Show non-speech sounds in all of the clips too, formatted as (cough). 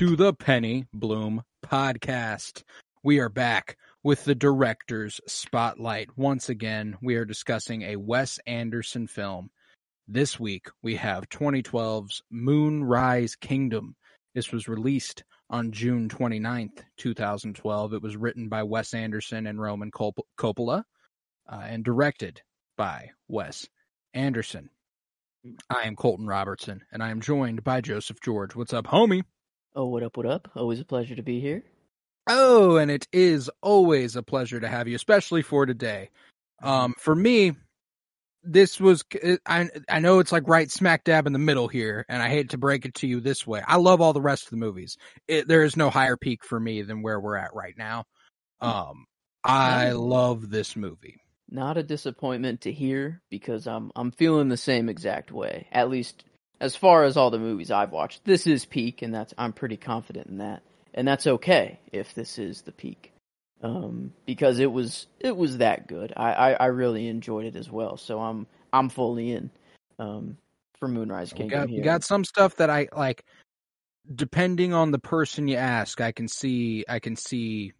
To the Penny Bloom podcast. We are back with the director's spotlight. Once again, we are discussing a Wes Anderson film. This week, we have 2012's Moonrise Kingdom. This was released on June 29th, 2012. It was written by Wes Anderson and Roman Cop- Coppola uh, and directed by Wes Anderson. I am Colton Robertson, and I am joined by Joseph George. What's up, homie? Oh, what up, what up? Always a pleasure to be here. Oh, and it is always a pleasure to have you, especially for today. Um, for me, this was I I know it's like right smack dab in the middle here, and I hate to break it to you this way. I love all the rest of the movies. It, there is no higher peak for me than where we're at right now. Um, I love this movie. Not a disappointment to hear because I'm I'm feeling the same exact way. At least as far as all the movies I've watched, this is peak, and that's I'm pretty confident in that, and that's okay if this is the peak, um, because it was it was that good. I, I I really enjoyed it as well, so I'm I'm fully in, um, for Moonrise We Kingdom got, we got some stuff that I like. Depending on the person you ask, I can see I can see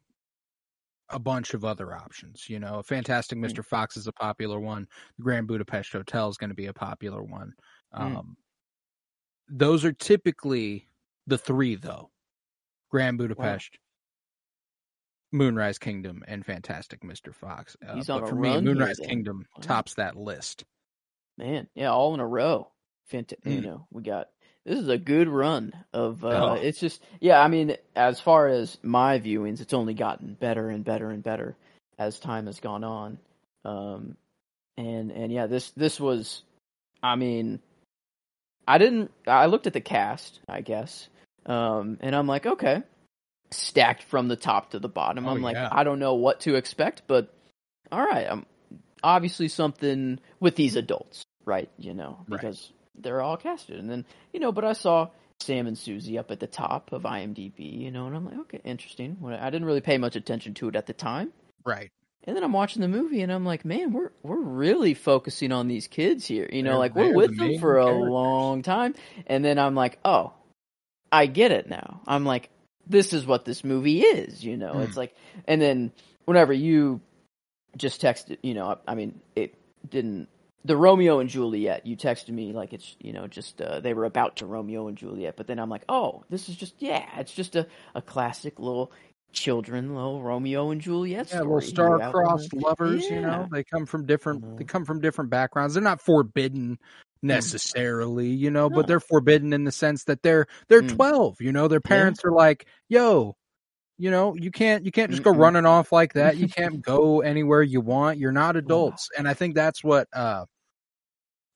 a bunch of other options. You know, Fantastic Mm. Mr. Fox is a popular one. The Grand Budapest Hotel is going to be a popular one. Mm. Those are typically the three, though: Grand Budapest, Moonrise Kingdom, and Fantastic Mr. Fox. Uh, He's on but a for run me, Moonrise. Kingdom Wow. tops that list. Man, yeah, all in a row. Fant- You Mm. know, we got this is a good run of. Uh, Oh. It's just, yeah. I mean, as far as my viewings, it's only gotten better and better and better as time has gone on. Um, and and yeah, this this was, I mean, I didn't. I looked at the cast, I guess, um, and I'm like, okay, stacked from the top to the bottom. Oh, I'm like, yeah. I don't know what to expect, but all right, I'm obviously something with these adults, right? You know, Right. because they're all casted, and then you know, but I saw Sam and Susie up at the top of IMDb, you know, and I'm like, okay, interesting. I didn't really pay much attention to it at the time, Right. And then I'm watching the movie, and I'm like, man, we're we're really focusing on these kids here, you know, They're- like we're the with them main for a characters. long time, and then I'm like, oh, I get it now. I'm like, this is what this movie is, you know. Hmm. It's like, and then whenever you just texted, you know, I, I mean, it didn't. The Romeo and Juliet, you texted me like it's, you know, just uh, they were about to Romeo and Juliet, but then I'm like, oh, this is just, yeah, it's just a, a classic little children, little Romeo and Juliet Yeah, story. little star-crossed lovers. You know, they come from different. Mhm. They come from different backgrounds. They're not forbidden necessarily, you know, but they're forbidden in the sense that they're they're Mm. twelve. You know, their parents are like, "Yo, you know, you can't you can't just go Mm-mm. running off like that. You can't (laughs) go anywhere you want. You're not adults." And I think that's what uh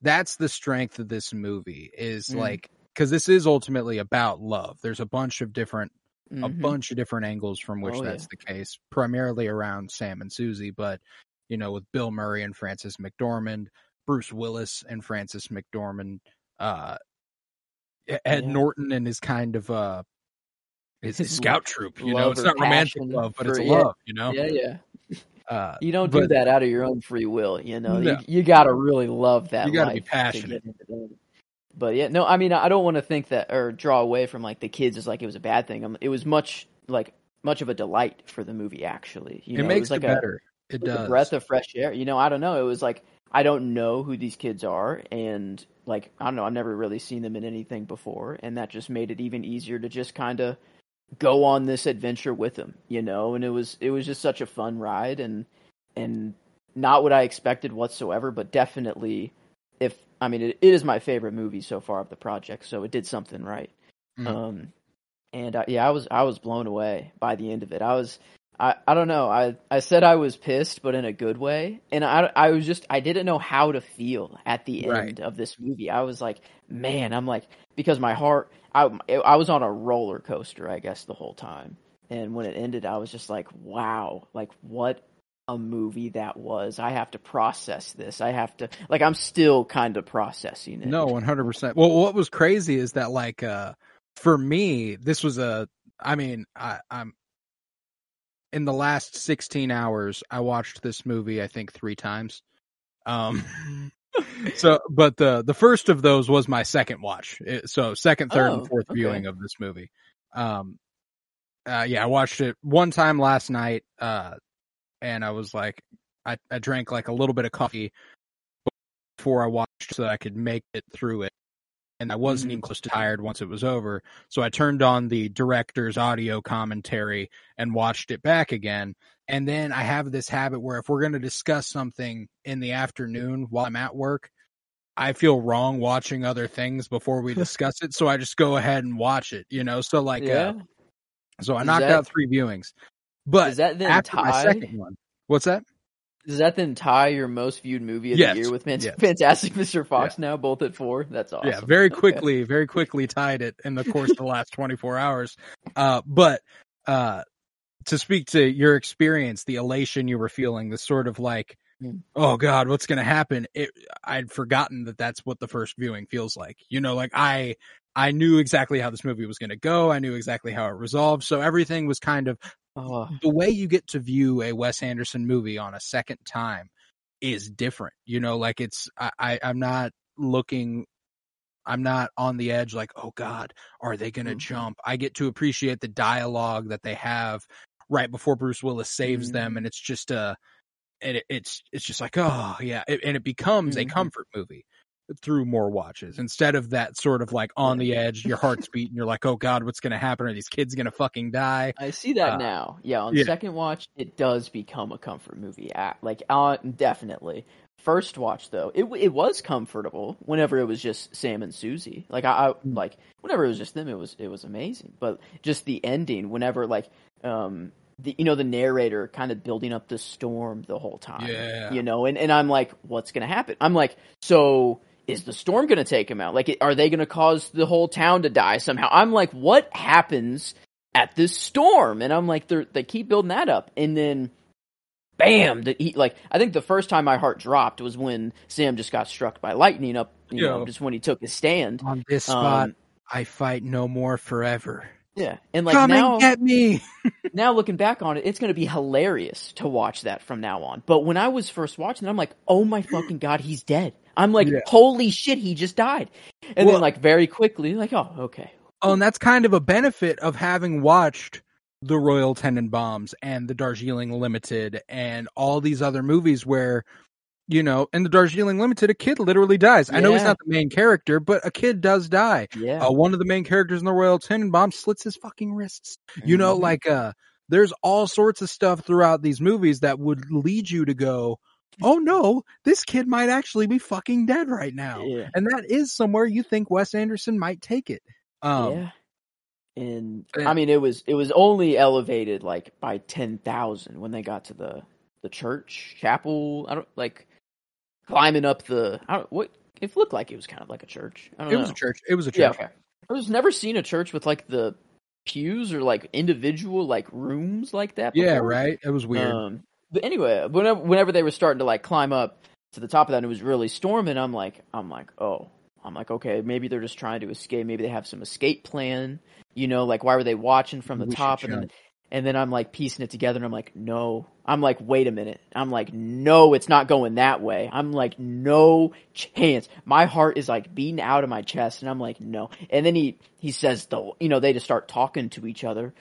that's the strength of this movie is Mm. like because this is ultimately about love. There's a bunch of different a Mhm. bunch of different angles from which Oh, yeah. that's the case, primarily around Sam and Susie, but you know, with Bill Murray and Frances McDormand, Bruce Willis and Frances McDormand, uh Ed Yeah. Norton and his kind of uh his, his scout troop, you know, it's not romantic love, but it's a yeah. love, you know. Yeah, yeah. Uh You don't do that out of your own free will, you know. No. You, you got to really love that. You gotta be passionate. to But yeah, no, I mean, I don't want to think that or draw away from like the kids as like it was a bad thing. Um, It was much like much of a delight for the movie. Actually, you it know, makes was like it a, better. It like does. a breath of fresh air. You know, I don't know. It was like I don't know who these kids are, and like I don't know. I've never really seen them in anything before, and that just made it even easier to just kind of go on this adventure with them. You know, and it was it was just such a fun ride, and and not what I expected whatsoever, but definitely if I mean it, it is my favorite movie so far of the project, so it did something right. Mm. Um, and uh, yeah, I was I was blown away by the end of it. I was I, I don't know. I, I said I was pissed, but in a good way. And I, I was just, I didn't know how to feel at the Right. end of this movie. I was like, man, I'm like, because my heart, I, I was on a roller coaster, I guess, the whole time. And when it ended, I was just like, wow, like what a movie that was. I have to process this. I have to, like, I'm still kind of processing it. No, one hundred percent. Well, what was crazy is that like uh for me, this was a. I mean, I, I'm in the last sixteen hours. I watched this movie. I think three times. Um. (laughs) so, but the the first of those was my second watch. It- so second, third, Oh, and fourth okay. viewing of this movie. Um. Uh, yeah, I watched it one time last night. Uh, and I was like, I I drank like a little bit of coffee before I watched so that I could make it through it. And I wasn't even close to tired once it was over. So I turned on the director's audio commentary and watched it back again. And then I have this habit where if we're going to discuss something in the afternoon while I'm at work, I feel wrong watching other things before we (laughs) discuss it. So I just go ahead and watch it, you know? So like, yeah. uh, so I knocked that- out three viewings. But Does that then after my tie? second one, what's that? Does that then tie your most viewed movie of Yes, the year with yes. Fantastic (laughs) Mr. Fox now, both at four? That's awesome. Yeah, very Okay. quickly, very quickly tied it in the course of the last 24 hours. Uh, but, uh, to speak to your experience, the elation you were feeling, the sort of like, Mm. oh God, what's going to happen? It, I'd forgotten that that's what the first viewing feels like. You know, like I, I knew exactly how this movie was going to go. I knew exactly how it resolved. So everything was kind of Oh, the way you get to view a Wes Anderson movie on a second time is different. You know, like it's I, I I'm not looking I'm not on the edge like, oh God, are they gonna Mhm. jump? I get to appreciate the dialogue that they have right before Bruce Willis saves them Mhm. and it's just uh and it, it's it's just like, oh yeah, it, and it becomes a Mhm. comfort movie through more watches instead of that sort of like on the edge, your heart's beating, you're like, oh God, what's gonna happen? Are these kids gonna fucking die? I see that Uh, now. Yeah, on yeah. second watch, it does become a comfort movie. Like, uh, definitely. First watch though, it it was comfortable whenever it was just Sam and Susie. Like I, I Mm. like whenever it was just them, it was it was amazing. But just the ending, whenever like um the you know the narrator kind of building up the storm the whole time. Yeah. You know, and and I'm like, what's gonna happen? I'm like, so is the storm gonna take him out? Like, are they gonna cause the whole town to die somehow? I'm like, what happens? at this storm, and I'm like, they they keep building that up, and then, bam! The, he, like, I think the first time my heart dropped was when Sam just got struck by lightning up, you know, just when he took his stand. On this spot, Um, I fight no more forever. yeah, and like Come now, and get me. (laughs) now looking back on it, it's going to be hilarious to watch that from now on. But when I was first watching it, I'm like, oh my fucking god, he's dead. I'm like, Yeah. holy shit, he just died. And Well- then like very quickly, like, oh, okay. Oh, and that's kind of a benefit of having watched the Royal Tenenbaums and the Darjeeling Limited and all these other movies where, you know, in the Darjeeling Limited, a kid literally dies. I know he's not the main character, but a kid does die. Yeah. Uh, one of the main characters in the Royal Tendon Tenenbaums slits his fucking wrists. You know, Mhm. like, uh, there's all sorts of stuff throughout these movies that would lead you to go, oh no, this kid might actually be fucking dead right now. Yeah. And that is somewhere you think Wes Anderson might take it. Um, yeah. And I mean, it was it was only elevated like by ten thousand when they got to the the church chapel. I don't like climbing up the. I don't what it looked like. It was kind of like a church. I don't It know. was a church. It was a Yeah. church. Okay. I was never seen a church with like the pews or like individual like rooms like that. Yeah, right. It was weird. Um, but anyway, whenever whenever they were starting to like climb up to the top of that, and it was really storming. I'm like, I'm like, oh, I'm like, okay, maybe they're just trying to escape. Maybe they have some escape plan. You know, like why were they watching from the We top? And then, and then I'm like piecing it together, and I'm like, no. I'm like, wait a minute. I'm like, no, it's not going that way. I'm like, no chance. My heart is like beating out of my chest, and I'm like, no. And then he he says the, you know, they just start talking to each other,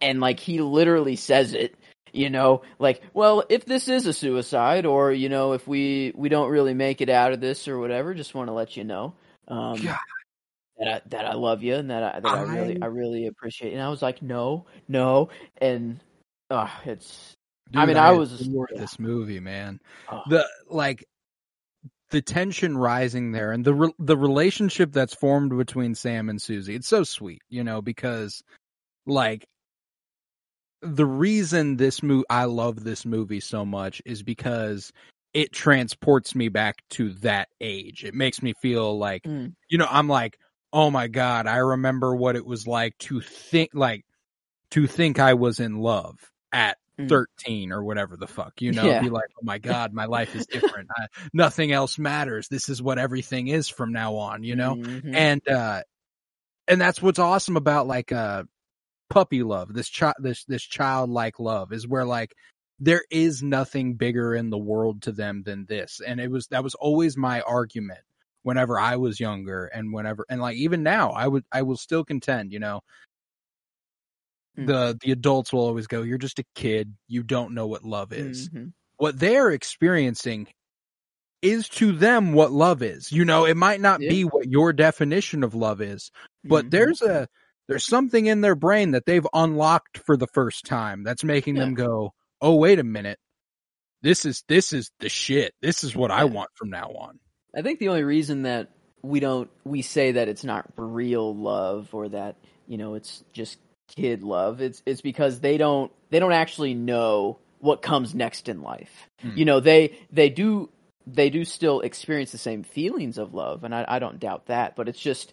and like he literally says it you know like well if this is a suicide or you know if we we don't really make it out of this or whatever just want to let you know um that I, that I love you and that I that I, really I- I really appreciate and I was like no no and uh it's I mean, I was- adored yeah. this movie, man. oh, The like the tension rising there, and the re- the relationship that's formed between Sam and Susie. It's so sweet, you know, because like the reason this movie I love this movie so much is because it transports me back to that age. It makes me feel like Mm. you know, I'm like, "Oh my god, I remember what it was like to think like to think I was in love at Mm. 13 or whatever the fuck, you know, Yeah. be like, "Oh my god, my life is different. I, nothing else matters. This is what everything is from now on," you know? Mhm. and uh and that's what's awesome about like uh puppy love this child this this childlike love is where like there is nothing bigger in the world to them than this and it was that was always my argument whenever i was younger and whenever and like even now i would i will still contend you know Hmm. the the adults will always go you're just a kid you don't know what love is Mhm. what they're experiencing is to them what love is. You know, it might not Yeah. be what your definition of love is, but Mhm. there's a there's something in their brain that they've unlocked for the first time that's making them go, "Oh, wait a minute. This is this is the shit. This is what I want from now on." I think the only reason that we don't we say that it's not real love or that you know it's just kid love it's it's because they don't they don't actually know what comes next in life. Hmm. You know they they do they do still experience the same feelings of love and I, I don't doubt that but it's just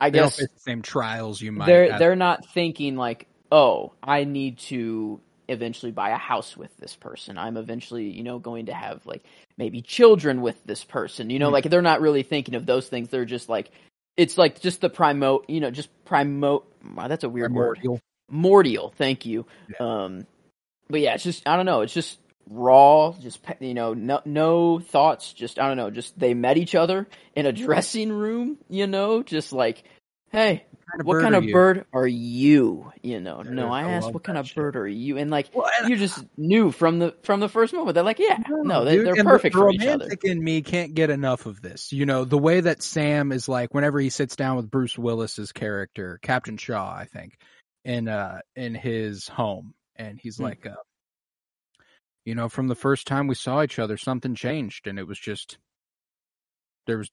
I They guess face the same trials you might they're have. they're not thinking like oh I need to eventually buy a house with this person. I'm eventually you know going to have like maybe children with this person. You know Hmm. like they're not really thinking of those things. They're just like it's like just the primo you know just primo wow, that's a weird word. Primordial. mordial. Thank you. Um but yeah it's just i don't know. It's just raw just you know no no thoughts just i don't know just they met each other in a dressing room you know just like hey kind of what bird kind are of bird are you? You know, Dude, no, I, I asked what kind of shit. bird are you, and like Well, and you just knew from the from the first moment. They're like, yeah, no, they, dude, they're and the- perfect the for each other. romantic in me can't get enough of this. You know, the way that Sam is like whenever he sits down with Bruce Willis's character, Captain Shaw, I think, in uh in his home, and he's Hmm. like, uh, you know, from the first time we saw each other, something changed, and it was just there was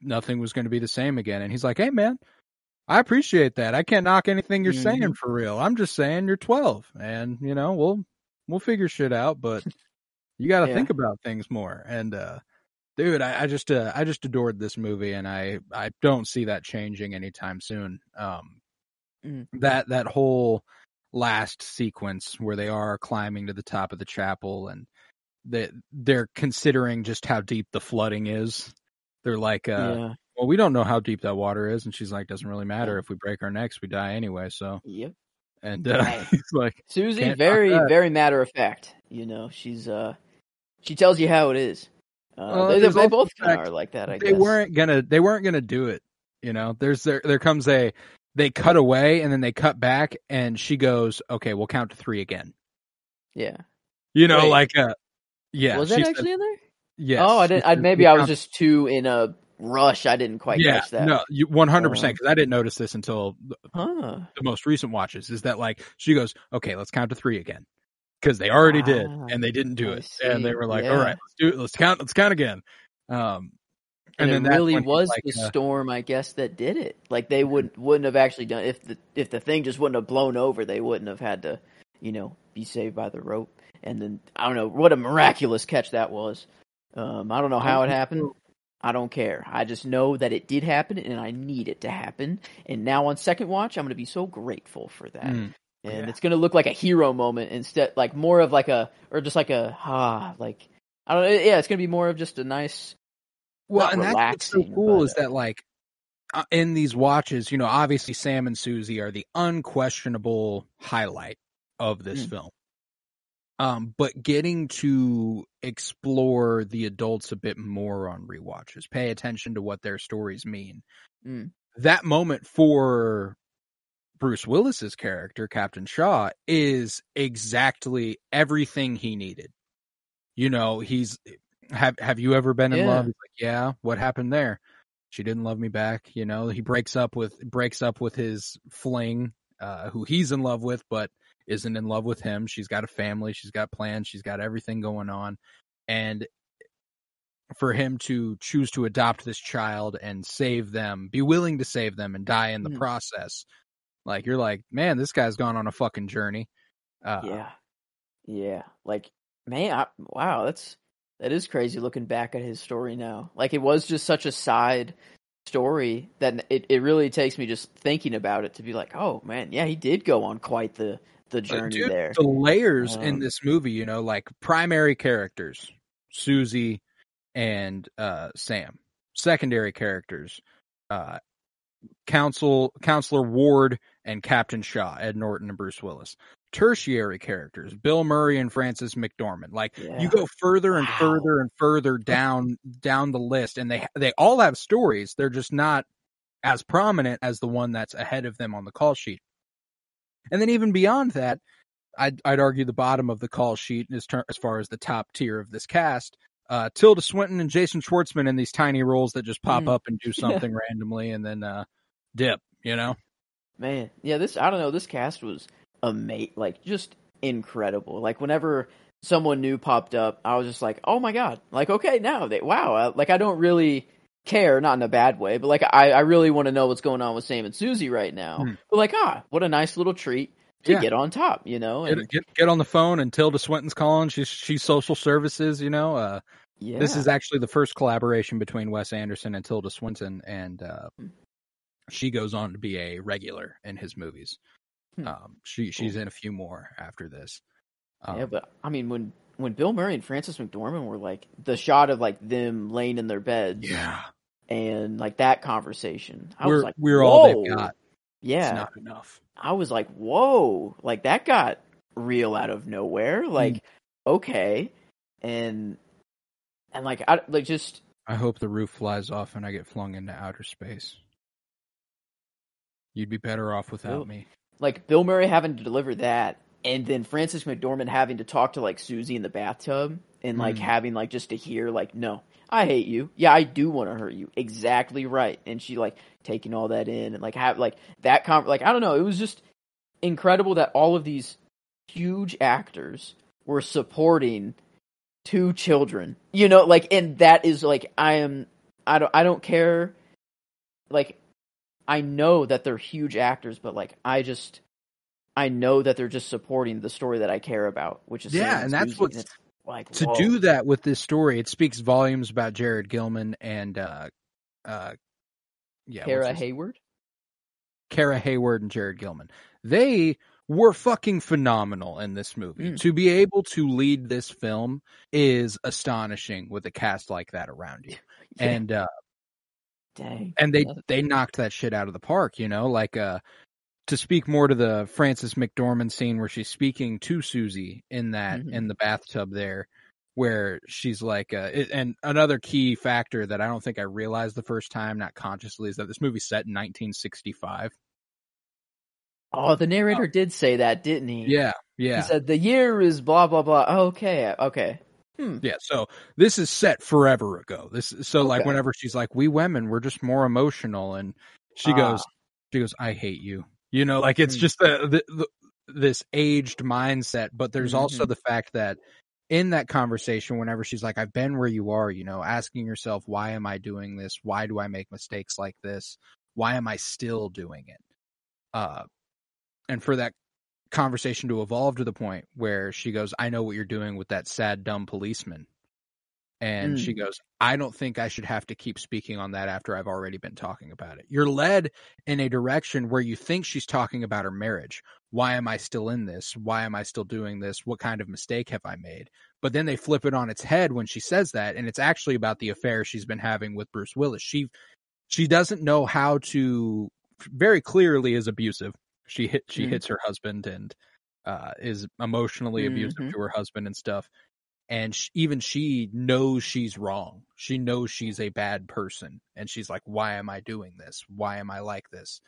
nothing was going to be the same again. And he's like, hey man. I appreciate that. I can't knock anything you're saying Mhm. for real. I'm just saying you're 12 and you know, we'll we'll figure shit out, but (laughs) you got to Yeah. think about things more. And uh dude, I, I just uh, I just adored this movie and I I don't see that changing anytime soon. Um Mhm. that that whole last sequence where they are climbing to the top of the chapel and they they're considering just how deep the flooding is. They're like uh yeah, well, we don't know how deep that water is. And she's like, doesn't really matter. If we break our necks, we die anyway. So, yep. and uh, Right. (laughs) he's like, Susie, very very matter of fact. You know, she's uh, she tells you how it is. Uh, Well, they, they both fact are like that. I they guess. weren't gonna, they weren't gonna do it. You know, there's there, there comes a, they cut away and then they cut back and she goes, okay, we'll count to three again. Yeah. You know, Wait. like, uh, yeah. was that said- actually in there? Yes. oh, I didn't. I, maybe I was just too in a rush. I didn't quite yeah, catch that. no, you 100% Uh, because I didn't notice this until the, Huh. the most recent watches. Is that like she goes, okay, let's count to three again because they already did Ah, and they didn't do I it, and they were like, Yeah. all right, let's do it, let's count, let's count again. Um, and, then it really was like, the storm, I guess, that did it. Like they would wouldn't have actually done if the if the thing just wouldn't have blown over, they wouldn't have had to, you know, be saved by the rope. And then I don't know what a miraculous catch that was. Um, I don't know how it happened. I don't care. I just know that it did happen, and I need it to happen. And now on second watch, I'm going to be so grateful for that. Mm, and yeah. it's going to look like a hero moment instead, like more of like a or just like a ah, like I don't. Yeah, it's going to be more of just a nice well, and that's what's so cool is that like uh, in these watches, you know, obviously Sam and Susie are the unquestionable highlight of this Mm. film. Um, but getting to explore the adults a bit more on rewatches, pay attention to what their stories mean. Mm. That moment for Bruce Willis's character, Captain Shaw, is exactly everything he needed. You know, he's have have you ever been in Yeah. love? He's like, yeah. What happened there? She didn't love me back. You know, he breaks up with breaks up with his fling, uh, who he's in love with, but isn't in love with him. She's got a family. She's got plans. She's got everything going on, and for him to choose to adopt this child and save them, be willing to save them and die in the Mhm. process, Like you're like, man, this guy's gone on a fucking journey. Uh, yeah, yeah. Like, man, I, wow, that's that is crazy. Looking back at his story now, like it was just such a side story that it it really takes me just thinking about it to be like, oh man, yeah, he did go on quite the the journey dude, there. The layers in Um, this movie, you know, like primary characters, Susie and uh, Sam. Secondary characters, uh, Council Counselor Ward and Captain Shaw, Ed Norton and Bruce Willis. Tertiary characters, Bill Murray and Frances McDormand. Like Yeah. you go further and Wow. further and further (laughs) down down the list, and they they all have stories. They're just not as prominent as the one that's ahead of them on the call sheet. And then even beyond that, I'd, I'd argue the bottom of the call sheet is ter- as far as the top tier of this cast. Uh, Tilda Swinton and Jason Schwartzman in these tiny roles that just pop Mm. up and do (laughs) something randomly and then uh, dip. You know, Man, yeah, this I don't know. This cast was amazing, like just incredible. Like whenever someone new popped up, I was just like, oh my god! Like okay, now they wow. uh, Like I don't really care, not in a bad way, but like I I really want to know what's going on with Sam and Susie right now. Hmm. But like ah, what a nice little treat to Yeah. get on top, you know? And get, get get on the phone and Tilda Swinton's calling. She's she's social services. You know, uh, yeah, This is actually the first collaboration between Wes Anderson and Tilda Swinton, and uh, Hmm. she goes on to be a regular in his movies. Hmm. Um, she she's in a few more after this. Um, yeah, but I mean when. When Bill Murray and Frances McDormand were like the shot of like them laying in their beds yeah, and like that conversation, I we're was like, we're all they've got. Yeah, It's not enough. I was like, whoa, like that got real out of nowhere. Like, okay. And, and like, I, like just, I hope the roof flies off and I get flung into outer space. You'd be better off without Bill- me. Like Bill Murray having to deliver that and then Frances McDormand having to talk to like Susie in the bathtub and like Mm. having like just to hear like, no, I hate you. Yeah, I do want to hurt you. Exactly right. And she like taking all that in and like have like that con like I don't know, it was just incredible that all of these huge actors were supporting two children. You know, like and that is like I am I don't I don't care like I know that they're huge actors, but like I just I know that they're just supporting the story that I care about, which is Yeah, and that's it's like to whoa. do that with this story, it speaks volumes about Jared Gilman and uh, uh, yeah, Kara Hayward. Kara Hayward and Jared Gilman. They were fucking phenomenal in this movie. Mm. To be able to lead this film is astonishing with a cast like that around you. (laughs) Yeah, And uh dang, and they they knocked that shit out of the park, you know, like uh to speak more to the Frances McDormand scene where she's speaking to Susie in that Mhm. in the bathtub there where she's like uh it, and another key factor that I don't think I realized the first time not consciously is that this movie's set in 1965. Oh, the narrator did say that, didn't he? Yeah, yeah. He said the year is blah blah blah. Okay, okay. Hmm. Yeah, so this is set forever ago. This so like whenever she's like, "We women, we're just more emotional," and she Ah. goes, "She goes, I hate you." You know, like it's Mm. just the, the, the this aged mindset. But there's also Mhm. the fact that in that conversation, whenever she's like, "I've been where you are," you know, asking yourself, "Why am I doing this? Why do I make mistakes like this? Why am I still doing it?" Uh, and for that conversation to evolve to the point where she goes, I know what you're doing with that sad, dumb policeman. And Mm. she goes, I don't think I should have to keep speaking on that after I've already been talking about it. You're led in a direction where you think she's talking about her marriage. Why am I still in this? Why am I still doing this? What kind of mistake have I made? But then they flip it on its head when she says that, and it's actually about the affair she's been having with Bruce Willis. She she doesn't know how to very clearly is abusive. She hit she Mhm. hits her husband and uh, is emotionally abusive Mhm. to her husband and stuff. And sh even she knows she's wrong. She knows she's a bad person, and she's like, "Why am I doing this? Why am I like this?"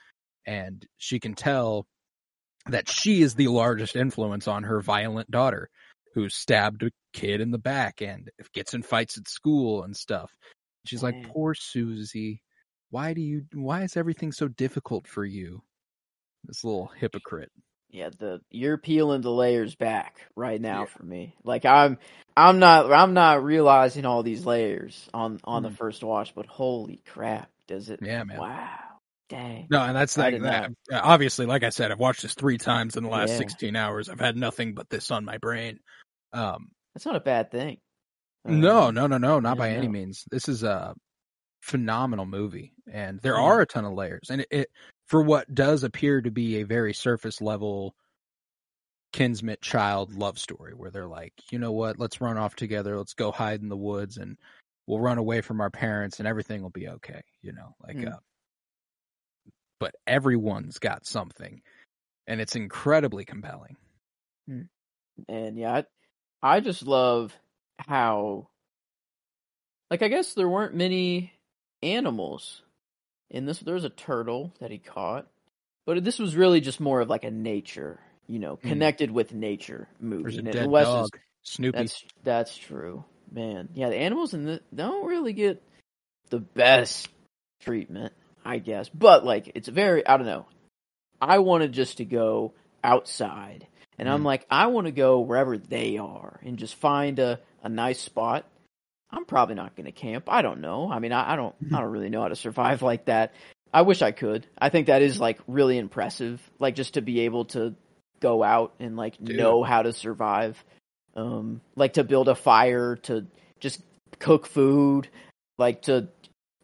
And she can tell that she is the largest influence on her violent daughter, who stabbed a kid in the back and gets in fights at school and stuff. She's like, "Poor Susie, why do you? Why is everything so difficult for you?" This little hypocrite. Yeah, the you're peeling the layers back right now Yeah. for me. Like I'm, I'm not, I'm not realizing all these layers on on the Mhm. first watch. But holy crap, does it? Yeah, man. Wow. Dang. No, and that's like that. Obviously, like I said, I've watched this three times in the last Yeah. 16 hours. I've had nothing but this on my brain. Um, That's not a bad thing. no, Um, no, no, no, not by any means. This is a phenomenal movie, and there Mhm. are a ton of layers. And it, it, for what does appear to be a very surface level kinsmit child love story, where they're like, you know what, let's run off together, let's go hide in the woods, and we'll run away from our parents, and everything will be okay. You know, like, Mm. uh, but everyone's got something, and it's incredibly compelling. And yeah, I, I just love how, like, I guess there weren't many animals in this. There was a turtle that he caught, but this was really just more of like a nature, you know, Hmm. connected with nature movie There's a And dead Wes is- dog, Snoopy. that's that's true, man. Yeah, the animals in the don't really get the best treatment, I guess. But like, it's very I don't know. I wanted just to go outside, and I'm Mhm. like, I want to go wherever they are and just find a a nice spot. I'm probably not going to camp. I don't know. I mean, I, I don't I don't really know how to survive like that. I wish I could. I think that is like really impressive. Like just to be able to go out and like Dude. know how to survive. Um like to build a fire, to just cook food, like to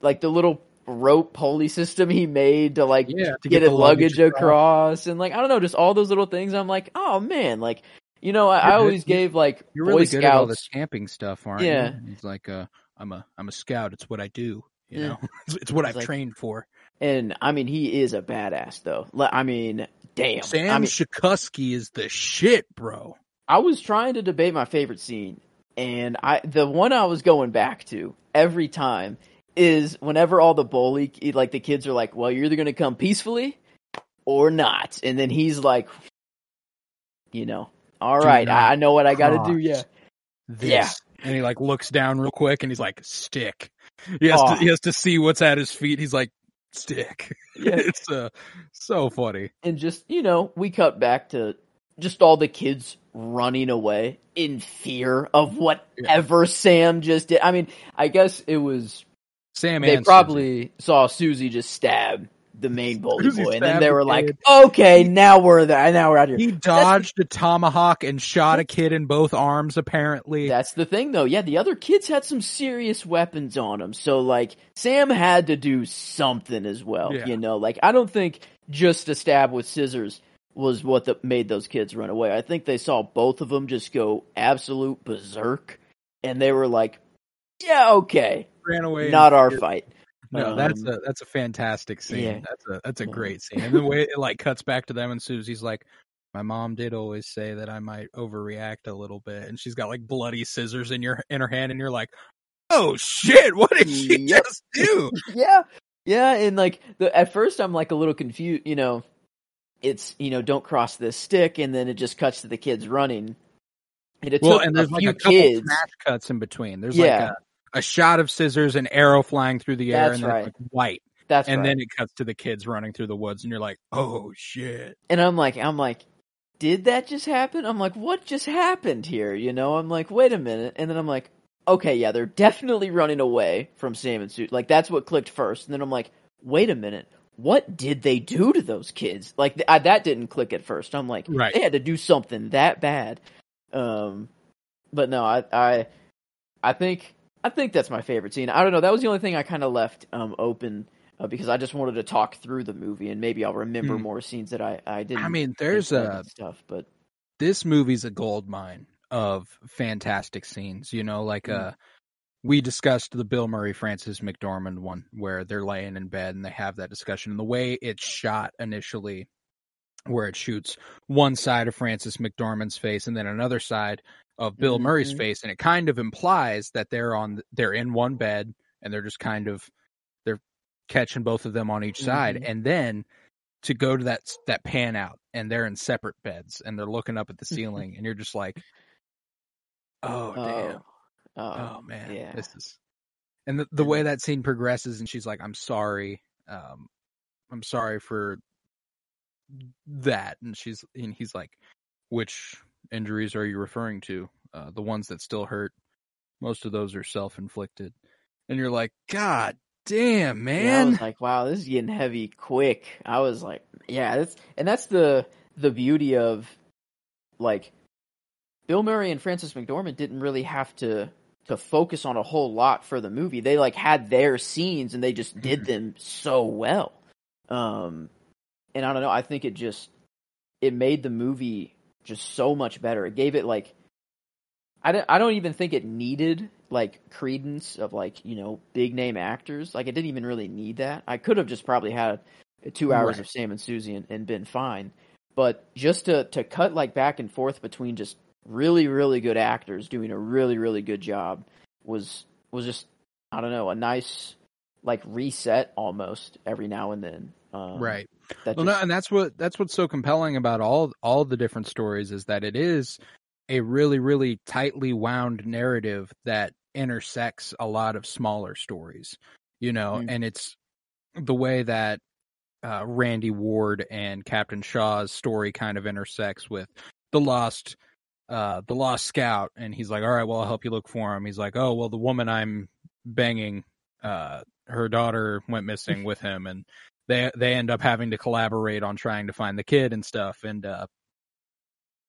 like the little rope pulley system he made to like Yeah, to get, the his luggage across. and like I don't know, just all those little things. I'm like, oh man, like you know, I, I always gave like You're Boy really good at all Scouts. this camping stuff, aren't Yeah. you? He's like, uh, I'm a, I'm a scout. It's what I do. You Yeah. know, (laughs) it's, it's what I've like- trained for. And I mean, he is a badass though. I mean, damn. Sam I mean, Shakusky is the shit, bro. I was trying to debate my favorite scene, and I the one I was going back to every time is whenever all the bully like the kids are like, "Well, you're either going to come peacefully or not," and then he's like, "You know, all Do right, I, I know what I got to do." Yeah, This. Yeah. And he like looks down real quick and he's like, stick. He has Aw. to, he has to see what's at his feet. He's like, stick. (laughs) Yeah. it's uh, so funny. and just you know, we cut back to just all the kids running away in fear of whatever Sam just did. I mean, I guess it was Sam they probably saw Susie just stab the main bully boy, and then they were like. "Okay, now we're there. Now we're out here." He dodged a tomahawk and shot a kid in both arms. Apparently, That's the thing, though. Yeah, the other kids had some serious weapons on them, so like Sam had to do something as well. Yeah. You know, like I don't think just a stab with scissors was what the, made those kids run away. I think they saw both of them just go absolute berserk, and they were like, "Yeah, okay, ran away. not our fight." No, that's Um, a that's a fantastic scene. yeah. That's a that's a Yeah. great scene. And the way (laughs) it like cuts back to them and Susie's like, My mom did always say that I might overreact a little bit and she's got like bloody scissors in your in her hand and you're like, Oh shit, what did she (laughs) just do? (laughs) yeah yeah and like the at first i'm like a little confused you know it's you know don't cross this stick and then it just cuts to the kids running and it well, and there's a like few a couple kids smash cuts in between. There's Yeah. like a, a shot of scissors and arrow flying through the air That's and then right. like white. that's and right. then it cuts to the kids running through the woods and you're like, Oh shit. and i'm like i'm like did that just happen? I'm like what just happened here? You know? I'm like wait a minute. And then i'm like okay yeah they're (laughs) definitely running away from sam and sue. Like that's what clicked first. And then i'm like wait a minute. What did they do to those kids? Like th- I, that didn't click at first. I'm like Right. they had to do something that bad. Um but no i i i think i think that's my favorite scene i don't know that was the only thing i kind of left um open uh, because i just wanted to talk through the movie and maybe i'll remember Hmm. more scenes that i i didn't I mean, there's a stuff but this movie's a gold mine of fantastic scenes. You know, like Mm. uh we discussed the Bill Murray Frances McDormand one where they're laying in bed and they have that discussion. And the way it's shot initially, where it shoots one side of Frances McDormand's face and then another side of Bill Murray's Mhm. face, and it kind of implies that they're on they're in one bed and they're just kind of they're catching both of them on each side, Mhm. and then to go to that that pan out and they're in separate beds and they're looking up at the (laughs) ceiling and you're just like, oh damn. oh, oh, Oh man, yeah this is, and the the way that scene progresses, and she's like, "I'm sorry, um, I'm sorry for that," and she's and he's like, "Which injuries are you referring to? Uh, the ones that still hurt. Most of those are self inflicted." And you're like, "God Damn, Yeah, I man. was like, wow, this is getting heavy quick. I was like, yeah, that's and that's the the beauty of like Bill Murray and Frances McDormand didn't really have to to focus on a whole lot for the movie. They like had their scenes and they just (laughs) did them so well. Um and I don't know, I think it just it made the movie just so much better. It gave it like I don't, I don't even think it needed like credence of like you know big name actors. Like it didn't even really need that. I could have just probably had two hours Right. of Sam and Susie and, and been fine. But just to to cut like back and forth between just really really good actors doing a really really good job was was just I don't know a nice like reset almost every now and then. Um, Right. That Well, just, no, and that's what that's what's so compelling about all all the different stories is that it is a really really tightly wound narrative that intersects a lot of smaller stories, you know, Mm. and it's the way that uh, Randy Ward and Captain Shaw's story kind of intersects with the lost uh the lost scout and he's like all right well I'll help you look for him he's like oh well the woman I'm banging uh her daughter went missing with him and they they end up having to collaborate on trying to find the kid and stuff and uh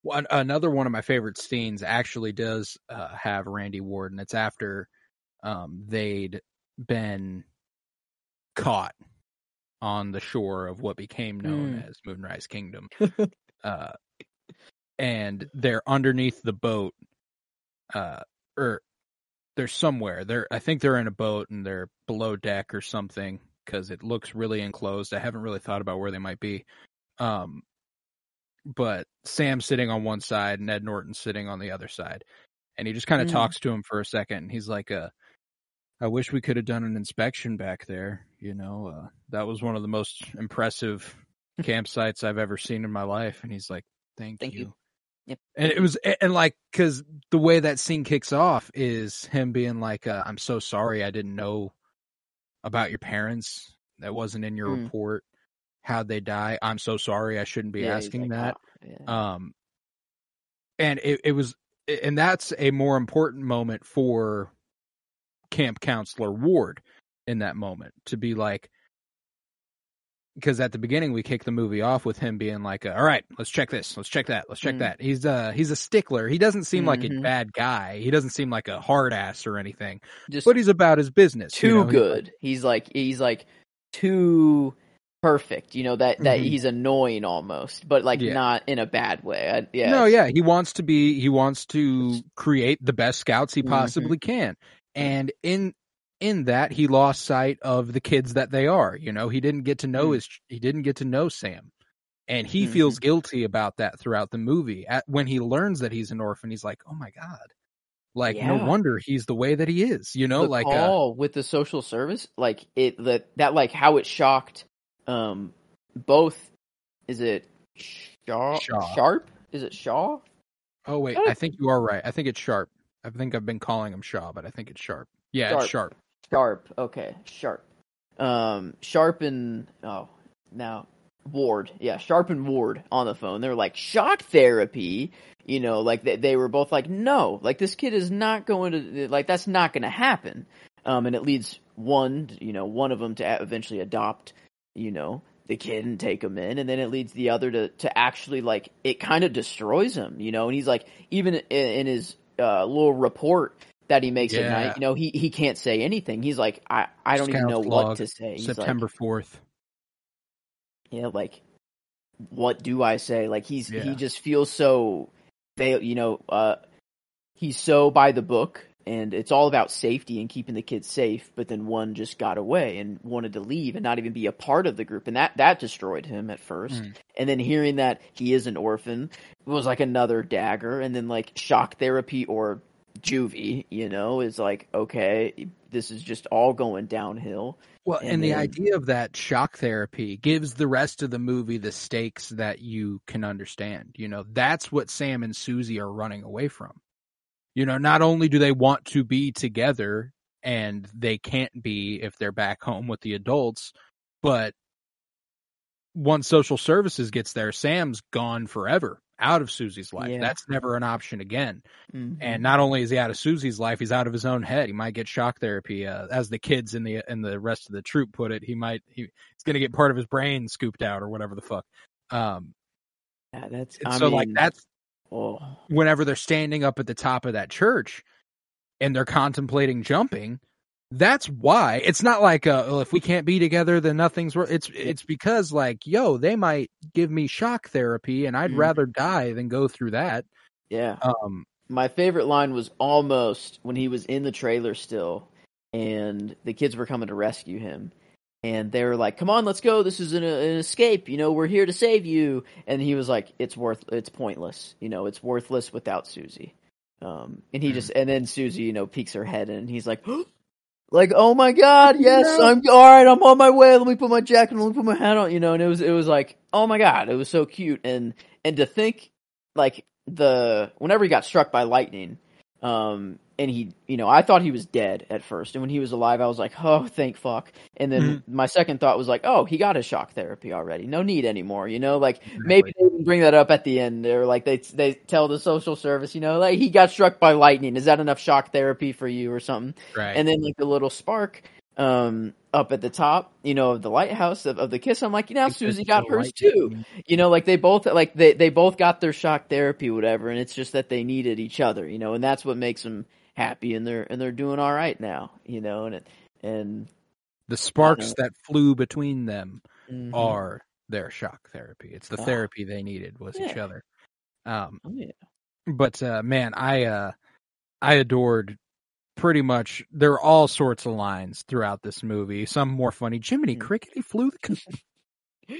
one another one of my favorite scenes actually does uh have Randy Ward and it's after um they'd been caught on the shore of what became known Mm. as Moonrise Kingdom (laughs) uh and they're underneath the boat uh or they're somewhere they're i think they're in a boat and they're below deck or something because it looks really enclosed i haven't really thought about where they might be um but Sam sitting on one side and ed norton's sitting on the other side and he just kind of Mm. talks to him for a second and he's like uh i wish we could have done an inspection back there you know uh that was one of the most impressive (laughs) campsites i've ever seen in my life and he's like thank, Thank you you. Yep. and it was and like because the way that scene kicks off is him being like uh, i'm so sorry i didn't know about your parents that wasn't in your Mm. report how'd they die i'm so sorry i shouldn't be yeah, asking like, that "Oh, yeah." um and it, it was and that's a more important moment for camp counselor ward in that moment to be like because at the beginning we kick the movie off with him being like, uh, "All right, let's check this, let's check that, let's check Mm. that." He's uh he's a stickler. He doesn't seem like a Mhm. bad guy. He doesn't seem like a hard ass or anything. just But he's about his business. too you know? Good. He's like he's like too perfect. You know that that Mhm. he's annoying almost, but like Yeah. not in a bad way. I, yeah. no, yeah, he wants to be. He wants to create the best scouts he Mhm. possibly can, and in in that he lost sight of the kids that they are. You know, he didn't get to know Mm. his. He didn't get to know Sam, and he Mhm. feels guilty about that throughout the movie. At, when he learns that he's an orphan, he's like, "Oh my god." Like no wonder he's the way that he is, you know. the like uh, with the social service, like it that that like how it shocked um both. Is it Shaw? Shaw. Sharp? Is it Shaw? oh wait, What? I think you are right. I think it's Sharp. I think I've been calling him Shaw, but I think it's Sharp. Yeah, it's Sharp. Sharp. Okay, Sharp. Um, Sharp and oh, now Ward. Yeah, Sharp and Ward on the phone. They're like shock therapy. You know, like they, they were both like, no, like this kid is not going to like that's not going to happen. Um, and it leads one, you know, one of them to eventually adopt, you know, the kid and take him in, and then it leads the other to to actually like it kind of destroys him, you know. And he's like, even in, in his uh, little report that he makes at night, you know, he he can't say anything. He's like, I I don't even know what to say. He's September like, fourth. yeah, like what do I say? Like he's Yeah. he just feels so fail. You know, uh, he's so by the book, and it's all about safety and keeping the kids safe. But then one just got away and wanted to leave and not even be a part of the group, and that that destroyed him at first. Mm. And then hearing that he is an orphan was like another dagger. And then like shock therapy or juvie, you know, is like okay, this is just all going downhill. Well, and, And the then- idea of that shock therapy gives the rest of the movie the stakes that you can understand. You know, that's what Sam and Susie are running away from. You know, not only do they want to be together and they can't be if they're back home with the adults, but once social services gets there, Sam's gone forever out of Susie's life. Yeah. That's never an option again. Mhm. And not only is he out of Susie's life, he's out of his own head. He might get shock therapy, uh, as the kids in the in the rest of the troop put it. He might he, he's going to get part of his brain scooped out or whatever the fuck. Um, yeah, that's and I so like that's Oh, whenever they're standing up at the top of that church and they're contemplating jumping. That's why it's not like uh, well, if we can't be together, then nothing's. wor-" It's it's because like yo, they might give me shock therapy, and I'd Mhm. rather die than go through that. yeah. Um, My favorite line was almost when he was in the trailer still, and the kids were coming to rescue him, and they were like, "Come on, let's go. This is an, an escape. You know, we're here to save you." And he was like, "It's worth. It's pointless. You know, it's worthless without Susie." Um, and he just and then Susie, you know, peeks her head in, and he's like. (gasps) Like oh my god (laughs) yes No. I'm all right I'm on my way let me put my jacket on let me put my hat on you know and it was it was like oh my god it was so cute and and to think like the whenever he got struck by lightning um and he you know i thought he was dead at first. And when he was alive i was like oh thank fuck. And then my second thought was like oh he got his shock therapy already. No need anymore you know? Like maybe they didn't bring that up at the end. Or like they they tell the social service you know like he got struck by lightning. Is that enough shock therapy for you or something? Right. and then like the little spark um up at the top you know of the lighthouse of, of the kiss i'm like now Because susie got hers too you know like they both like they they both got their shock therapy whatever and it's just that they needed each other you know and that's what makes them happy and they're and they're doing all right now you know and it and The sparks that flew between them mhm. are their shock therapy. It's the Ah. therapy they needed was each other. Um, Oh, yeah. but uh, man, I uh, I adored pretty much. There are all sorts of lines throughout this movie. Some more funny. Jiminy Mm. Cricket, he flew the. c-" (laughs)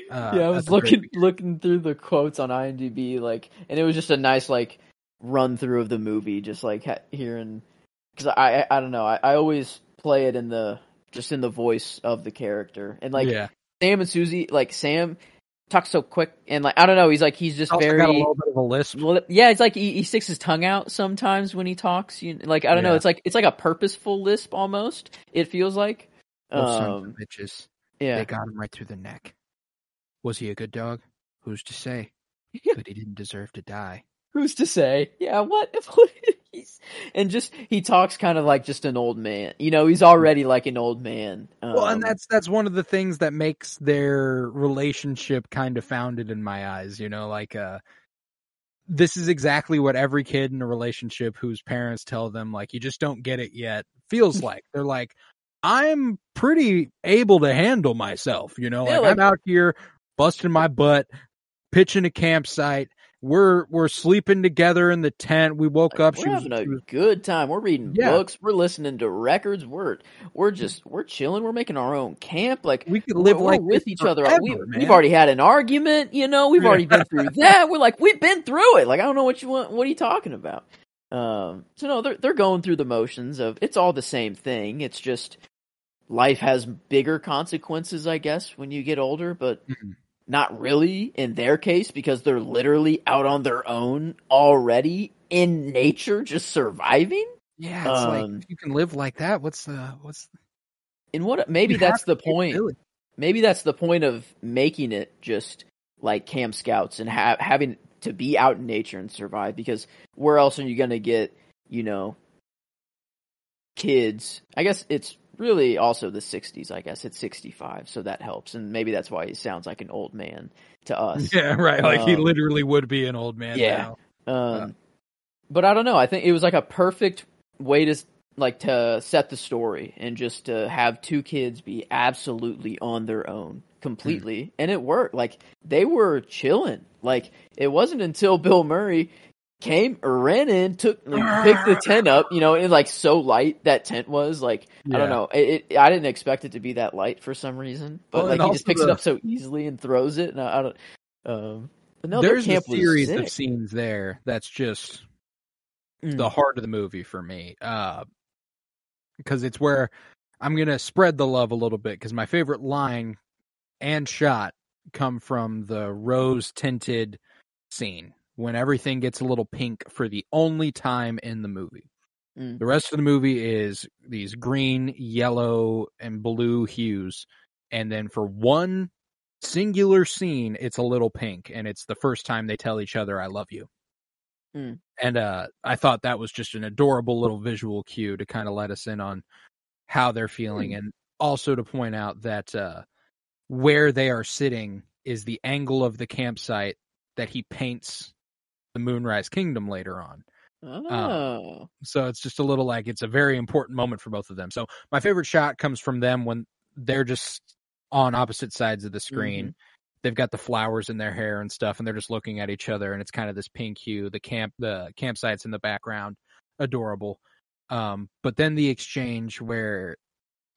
Uh, yeah, I was a great looking looking through the quotes on IMDb, like, and it was just a nice like run through of the movie, just like ha- hearing because I, I I don't know, I, I always play it in the just in the voice of the character, and like yeah, Sam and Susie, like Sam talks so quick, and like I don't know, he's like he's just very got a little bit of a lisp. yeah, it's like he, he sticks his tongue out sometimes when he talks. You like I don't know, it's like it's like a purposeful lisp almost. It feels like. Those sons of Um, bitches. yeah, They got him right through the neck. Was he a good dog? Who's to say? (laughs) But he didn't deserve to die. who's to say? Yeah, what? If (laughs) what? And just he talks kind of like just an old man. You know, he's already like an old man. Um, Well, and that's that's one of the things that makes their relationship kind of founded in my eyes. You know, like uh, this is exactly what every kid in a relationship whose parents tell them like you just don't get it yet feels (laughs) like. They're like, I'm pretty able to handle myself. You know, Yeah, like, like- I'm out here busting my butt, pitching a campsite. We're we're sleeping together in the tent. We woke up. We're She was, having a was good time. We're reading Yeah. books. We're listening to records. We're we're just we're chilling. We're making our own camp. Like we could live like with each other. forever, We, man. we've already had an argument. You know, we've already been through (laughs) that. We're like we've been through it. Like I don't know what you want. What are you talking about? Um. So no, they're they're going through the motions of it's all the same thing. It's just life has bigger consequences, I guess, when you get older. But Mhm. Not really in their case because they're literally out on their own already in nature, just surviving. Yeah, it's like Um, if you can live like that, what's the what's And what maybe you that's the point. Maybe that's the point of making it just like Camp Scouts and ha- having to be out in nature and survive. Because where else are you going to get, you know, kids? I guess it's really also the 60s. I guess it's 65, so that helps. And maybe that's why he sounds like an old man to us. (laughs) Yeah, right. Like he Um, literally would be an old man yeah. now. Um, but I don't know. I think it was like a perfect way to like to set the story and just to have two kids be absolutely on their own completely, and it worked. Like they were chilling. Like it wasn't until Bill Murray came ran in, took like, picked the (sighs) tent up. You know, and like so light that tent was. Like I don't know. It, it I didn't expect it to be that light for some reason, but Well, like he just also picks it up so easily and throws it. And I, I don't. Um, but no, There's their a series of scenes there that's just Mm. the heart of the movie for me. Uh, because it's where I'm gonna spread the love a little bit. Because my favorite line and shot come from the rose tinted scene when everything gets a little pink for the only time in the movie. Mm. The rest of the movie is these green, yellow, and blue hues. And then for one singular scene, it's a little pink, and it's the first time they tell each other "I love you." Mm. And uh, I thought that was just an adorable little visual cue to kind of let us in on how they're feeling, Mm. and also to point out that uh, where they are sitting is the angle of the campsite that he paints the Moonrise Kingdom later on. Oh. So it's just a little like it's a very important moment for both of them. So my favorite shot comes from them when they're just on opposite sides of the screen. They've got the flowers in their hair and stuff, and they're just looking at each other, and it's kind of this pink hue. The camp, the campsite's in the background, adorable. Um, but then the exchange where,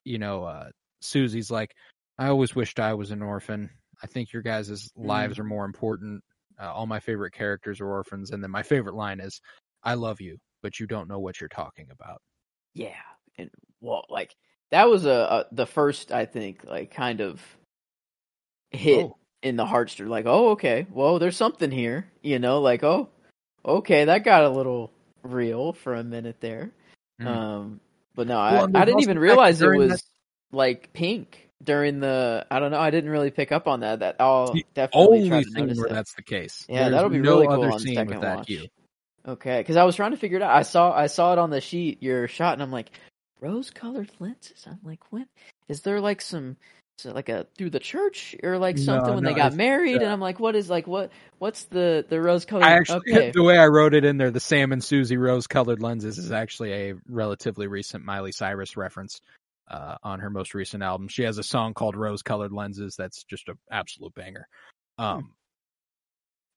you know, uh, Susie's like, "I always wished I was an orphan. I think your guys' lives are more important. Uh, all my favorite characters are orphans." And then my favorite line is, "I love you, but you don't know what you're talking about." Yeah, and well, like that was a, a the first I think like kind of hit Oh. in the heartstring. Like, oh, okay, well, there's something here, you know. Like, oh, okay, that got a little real for a minute there. Mm. Um, but no, Well, I, I didn't even the fact that realize it was that- like pink during the. I don't know. I didn't really pick up on that. That I'll definitely Only scene where that. that's the case. Yeah, There's that'll be no really cool other on scene second with that watch. Okay, because I was trying to figure it out. I saw I saw it on the sheet, your shot, and I'm like, rose-colored lenses. I'm like, what? Is there like some, so like a through the church or like No, something when no, they got married? uh, And I'm like, what is like what? What's the the rose-colored? I actually, okay, the way I wrote it in there, the Sam and Susie rose colored lenses is actually a relatively recent Miley Cyrus reference uh, on her most recent album. She has a song called Rose Colored Lenses that's just an absolute banger. Um,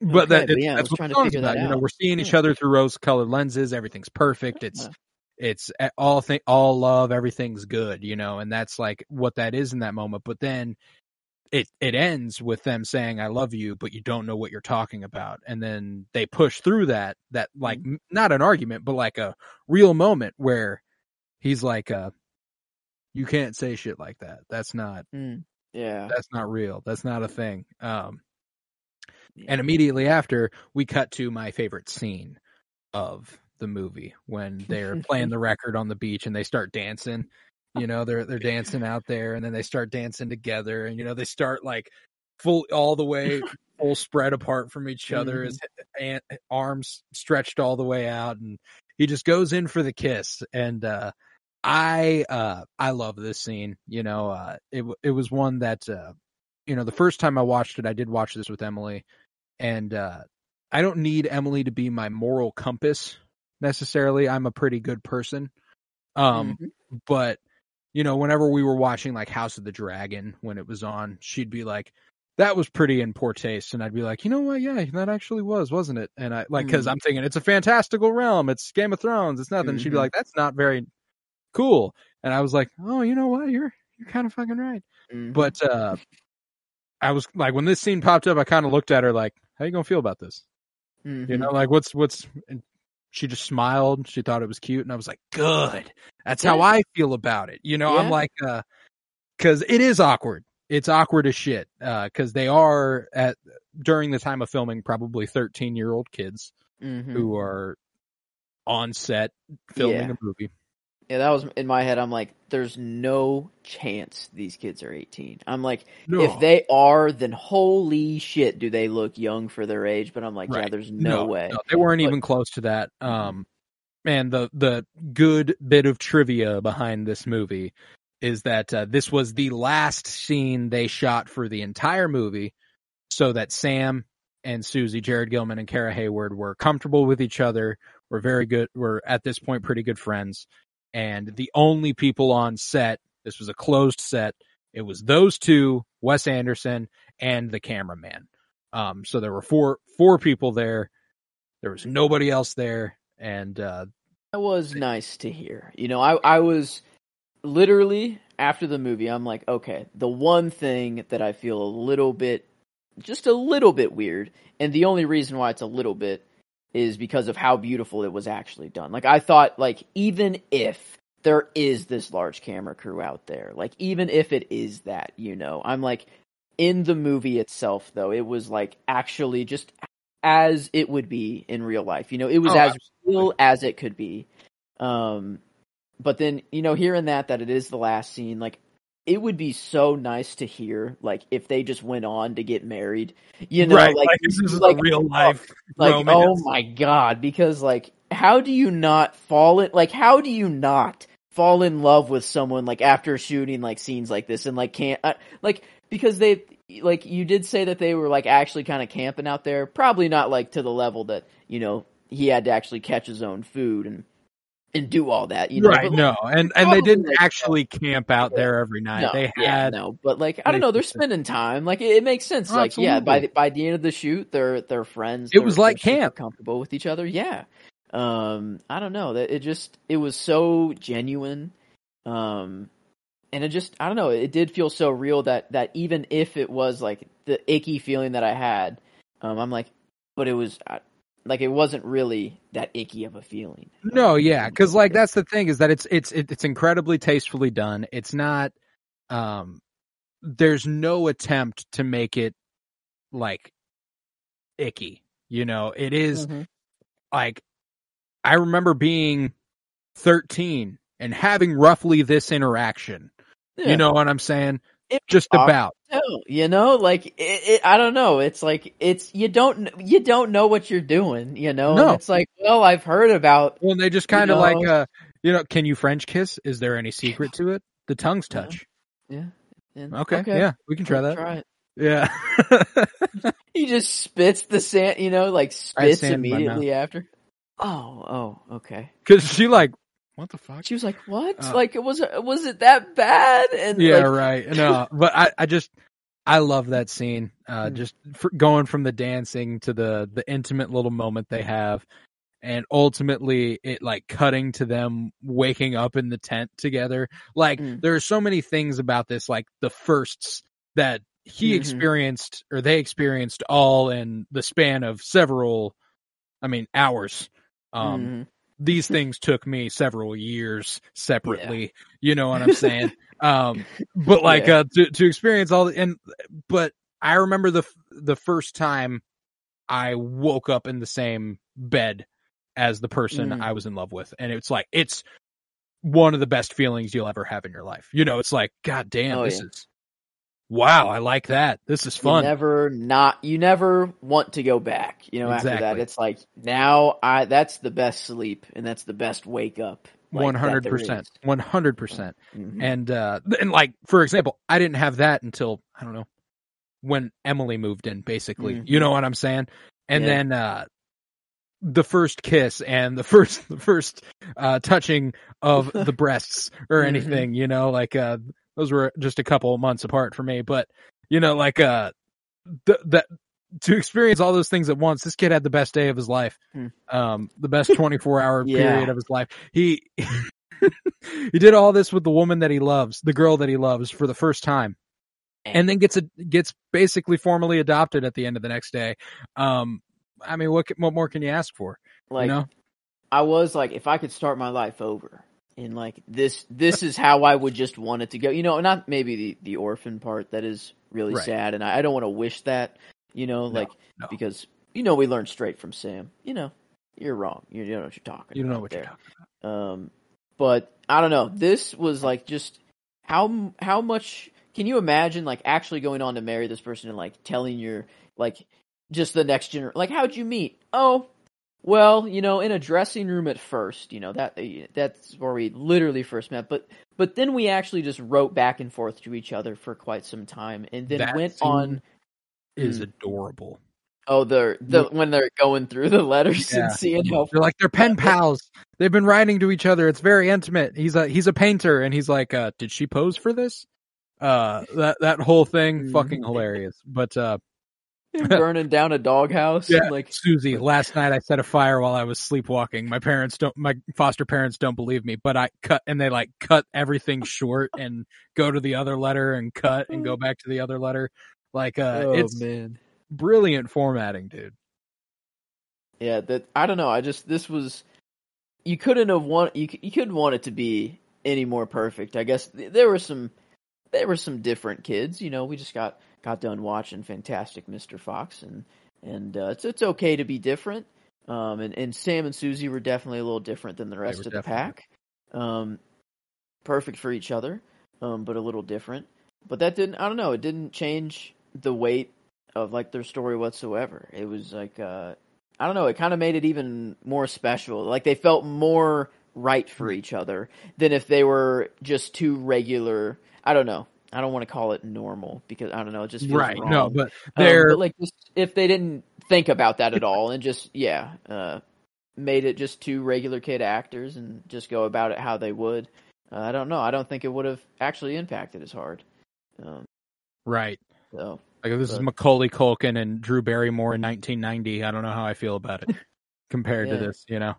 but that, but yeah, I that's was what trying the to song's figure that about. You know, we're seeing each other through rose colored lenses. Everything's perfect. It's Yeah. it's all thing all love everything's good you know and that's like what that is in that moment but then it it ends with them saying i love you but you don't know what you're talking about and then they push through that that like Mm-hmm. not an argument but like a real moment where he's like uh you can't say shit like that. That's not Mm, yeah, that's not real. That's not a thing. Um yeah. and immediately after we cut to my favorite scene of the movie when they're playing the (laughs) record on the beach and they start dancing. You know they're they're dancing out there and then they start dancing together and you know they start like full all the way (laughs) full spread apart from each other his and arms stretched all the way out and he just goes in for the kiss and uh i uh i love this scene you know uh it it was one that uh you know the first time i watched it i did watch this with emily and uh i don't need emily to be my moral compass necessarily. I'm a pretty good person. Um Mhm. but you know whenever we were watching like house of the dragon when it was on she'd be like that was pretty in poor taste and i'd be like you know what? Yeah that actually was wasn't it? And i like because Mhm. i'm thinking it's a fantastical realm. It's game of thrones. It's nothing. She'd be Mhm. like that's not very cool. And i was like oh you know what? You're you're kind of fucking right. Mhm. but uh i was like when this scene popped up i kind of looked at her like how you gonna feel about this? You Mhm. know like what's what's and she just smiled. She thought it was cute. And i was like good. That's how i feel about it. You know i'm like uh because it is awkward. It's awkward as shit uh because they are at during the time of filming probably 13 year old kids Mhm. who are on set filming Yeah. a movie Yeah, that was in my head. I'm like, there's no chance these kids are 18. I'm like, no if they are, then holy shit, do they look young for their age? But I'm like, yeah, Right. there's no, way. no, they weren't But- even close to that um and the the good bit of trivia behind this movie is that uh, this was the last scene they shot for the entire movie so that Sam and Susie, Jared Gilman and Kara Hayward were comfortable with each other, were very good, were at this point pretty good friends. And the only people on set, this was a closed set, it was those two, Wes Anderson and the cameraman. Um, so there were four four people there. There was nobody else there, and uh, That was nice to hear. You know, I I was literally after the movie, I'm like, okay, the one thing that I feel a little bit, just a little bit weird, and the only reason why it's a little bit is because of how beautiful it was actually done. Like I thought, like even if there is this large camera crew out there, like even if it is that, you know, I'm like in the movie itself though, it was like actually just as it would be in real life. You know, it was Oh, as absolutely. real as it could be. Um, but then you know, hearing that that it is the last scene, like it would be so nice to hear like if they just went on to get married. You know, right, like, like, this is like, a real life like romance. oh my god because like how do you not fall in like how do you not fall in love with someone like after shooting like scenes like this and like can't uh, like because they like you did say that they were like actually kind of camping out there probably not like to the level that you know he had to actually catch his own food and and do all that you know right, but, like, no, and and they didn't like, actually camp out Yeah. there every night. no, they yeah, had no, but like I don't know, they're spending time. Like it, it makes sense. Oh, like yeah, by the, by the end of the shoot, they're they're friends. It they're- was like camp. comfortable with each other. Yeah, um, I don't know. That it just it was so genuine, um, and it just I don't know. It did feel so real that that even if it was like the icky feeling that I had, um, I'm like, but it was I, like it wasn't really that icky of a feeling. No, Um, yeah, because like that's the thing is that it's it's it's incredibly tastefully done. It's not, um, there's no attempt to make it like icky. You know, it is Mhm. like I remember being 13 and having roughly this interaction. Yeah. You know what I'm saying? It- Just about. No, you know, like it, it, I don't know. It's like it's you don't you don't know what you're doing. You know, No. and it's like, well, I've heard about. Well, they just kind of know- like, uh, you know, can you French kiss? Is there any secret to it? The tongues touch. Yeah. and- Okay, yeah, we can try that. Try it. Yeah. (laughs) He just spits the sand. You know, like spits sand in my immediately after. Oh, oh, okay. Cause she like, what the fuck? She was like, "What? Uh, like, was it was was it that bad?" And Yeah, like, right. No, (laughs) but I, I just, I love that scene. Uh, Mm. just for going from the dancing to the, the intimate little moment they have. And ultimately it like cutting to them waking up in the tent together. Like Mm. there are so many things about this, like the firsts that he Mhm. experienced or they experienced all in the span of several, I mean, hours. Um, mhm. These things took me several years separately. You know what I'm saying? (laughs) um, but like, Yeah. uh, to, to experience all the, and, but I remember the, the first time I woke up in the same bed as the person Mhm. I was in love with. And it's like, it's one of the best feelings you'll ever have in your life. You know, it's like, God damn, Oh, this yeah. is, wow, I like that. This is You fun. never not you never want to go back. You know, after that, it's like now I that's the best sleep and that's the best wake up. One hundred percent, one hundred percent. Mhm. And uh and like for example, I didn't have that until I don't know when Emily moved in basically. Mhm. You know what I'm saying? And Yeah. then uh the first kiss and the (laughs) first the first uh touching of (laughs) the breasts or Mhm. anything, you know, like uh those were just a couple of months apart for me, but you know like uh th- that to experience all those things at once, this kid had the best day of his life. Hmm. Um the best (laughs) 24 hour Yeah. period of his life. He (laughs) he did all this with the woman that he loves, the girl that he loves for the first time. And then gets a, gets basically formally adopted at the end of the next day. Um I mean what what more can you ask for? like you know? I was like, if I could start my life over, and like this, this is how I would just want it to go. You know, not maybe the the orphan part that is really Right. sad, and I, I don't want to wish that. You know, like no. because you know we learned straight from Sam. You know, you're wrong. You, you don't know what you're talking. You don't know what there. you're talking about. Um, but I don't know. This was like just how how much can you imagine like actually going on to marry this person and like telling your like just the next generation like how'd you meet? Oh, well, you know, in a dressing room at first, you know that that's where we literally first met. But but then we actually just wrote back and forth to each other for quite some time, and then That went on. Is Hmm. adorable. Oh, the the when they're going through the letters Yeah. and seeing how They're like they're pen pals. They've been writing to each other. It's very intimate. He's a he's a painter, and he's like, uh, "Did she pose for this?" Uh, that that whole thing, fucking hilarious. But uh, (laughs) burning down a doghouse. Yeah. like Susie, last night I set a fire while I was sleepwalking. My parents don't, my foster parents don't believe me, but I cut and they like cut everything short and go to the other letter and cut and go back to the other letter. Like, uh, oh it's man. brilliant formatting, dude. Yeah, that I don't know. I just this was you couldn't have want you you couldn't want it to be any more perfect. I guess there were some there were some different kids. You know, we just got got done watching Fantastic Mr. Fox, and and uh, it's it's okay to be different. Um, and and Sam and Susie were definitely a little different than the rest of the pack. Um, perfect for each other. um, but a little different. But that didn't. I don't know. It didn't change the weight of like their story whatsoever. It was like uh, I don't know. It kind of made it even more special. Like they felt more right for each other than if they were just two regular. I don't know. I don't want to call it normal because I don't know. It just feels right. wrong. No, but Um, they're but like just, if they didn't think about that at all and just yeah, uh, made it just two regular kid actors and just go about it how they would. Uh, I don't know. I don't think it would have actually impacted as hard. Um, right. so Like if this is But- Macaulay Culkin and Drew Barrymore in 1990. I don't know how I feel about it (laughs) compared to this. You know.